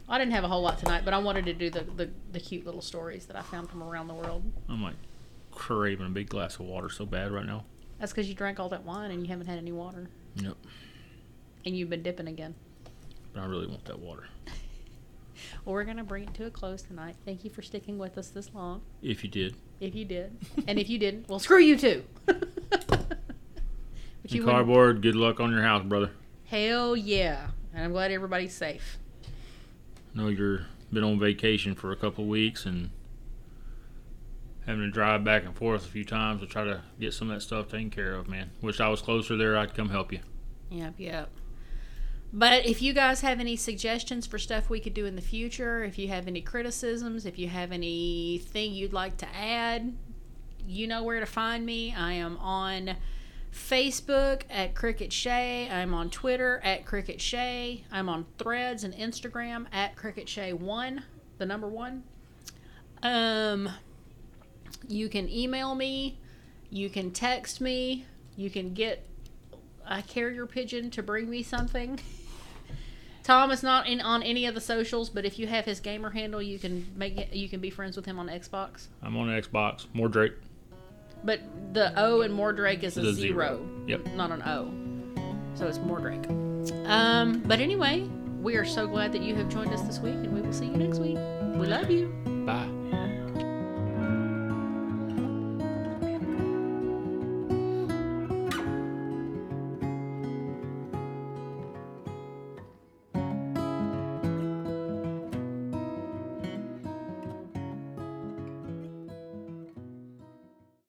I didn't have a whole lot tonight, but I wanted to do the, the, the cute little stories that I found from around the world. I'm like craving a big glass of water so bad right now. That's because you drank all that wine and you haven't had any water. Yep. And you've been dipping again. But I really want that water. Well, we're going to bring it to a close tonight. Thank you for sticking with us this long. If you did. If you did. and if you didn't, well, screw you too. but And wouldn't- cardboard, good luck on your house, brother. Hell yeah. And I'm glad everybody's safe. Know you're been on vacation for a couple weeks and having to drive back and forth a few times to try to get some of that stuff taken care of, man. Wish I was closer there. I'd come help you. Yep, yep. But if you guys have any suggestions for stuff we could do in the future, if you have any criticisms, if you have anything you'd like to add, you know where to find me. I am on Facebook at Cricket Shay. I'm on Twitter at Cricket Shay. I'm on Threads and Instagram at Cricket Shay One, the number one. Um, you can email me. You can text me. You can get a carrier pigeon to bring me something. Tom is not in on any of the socials, but if you have his gamer handle, you can make it. You can be friends with him on Xbox. I'm on Xbox. Mordrake. But the O in Mordrake is a The zero, zero. Yep. not an O. So it's Mordrake. Um, but anyway, we are so glad that you have joined us this week, and we will see you next week. We love you. Bye.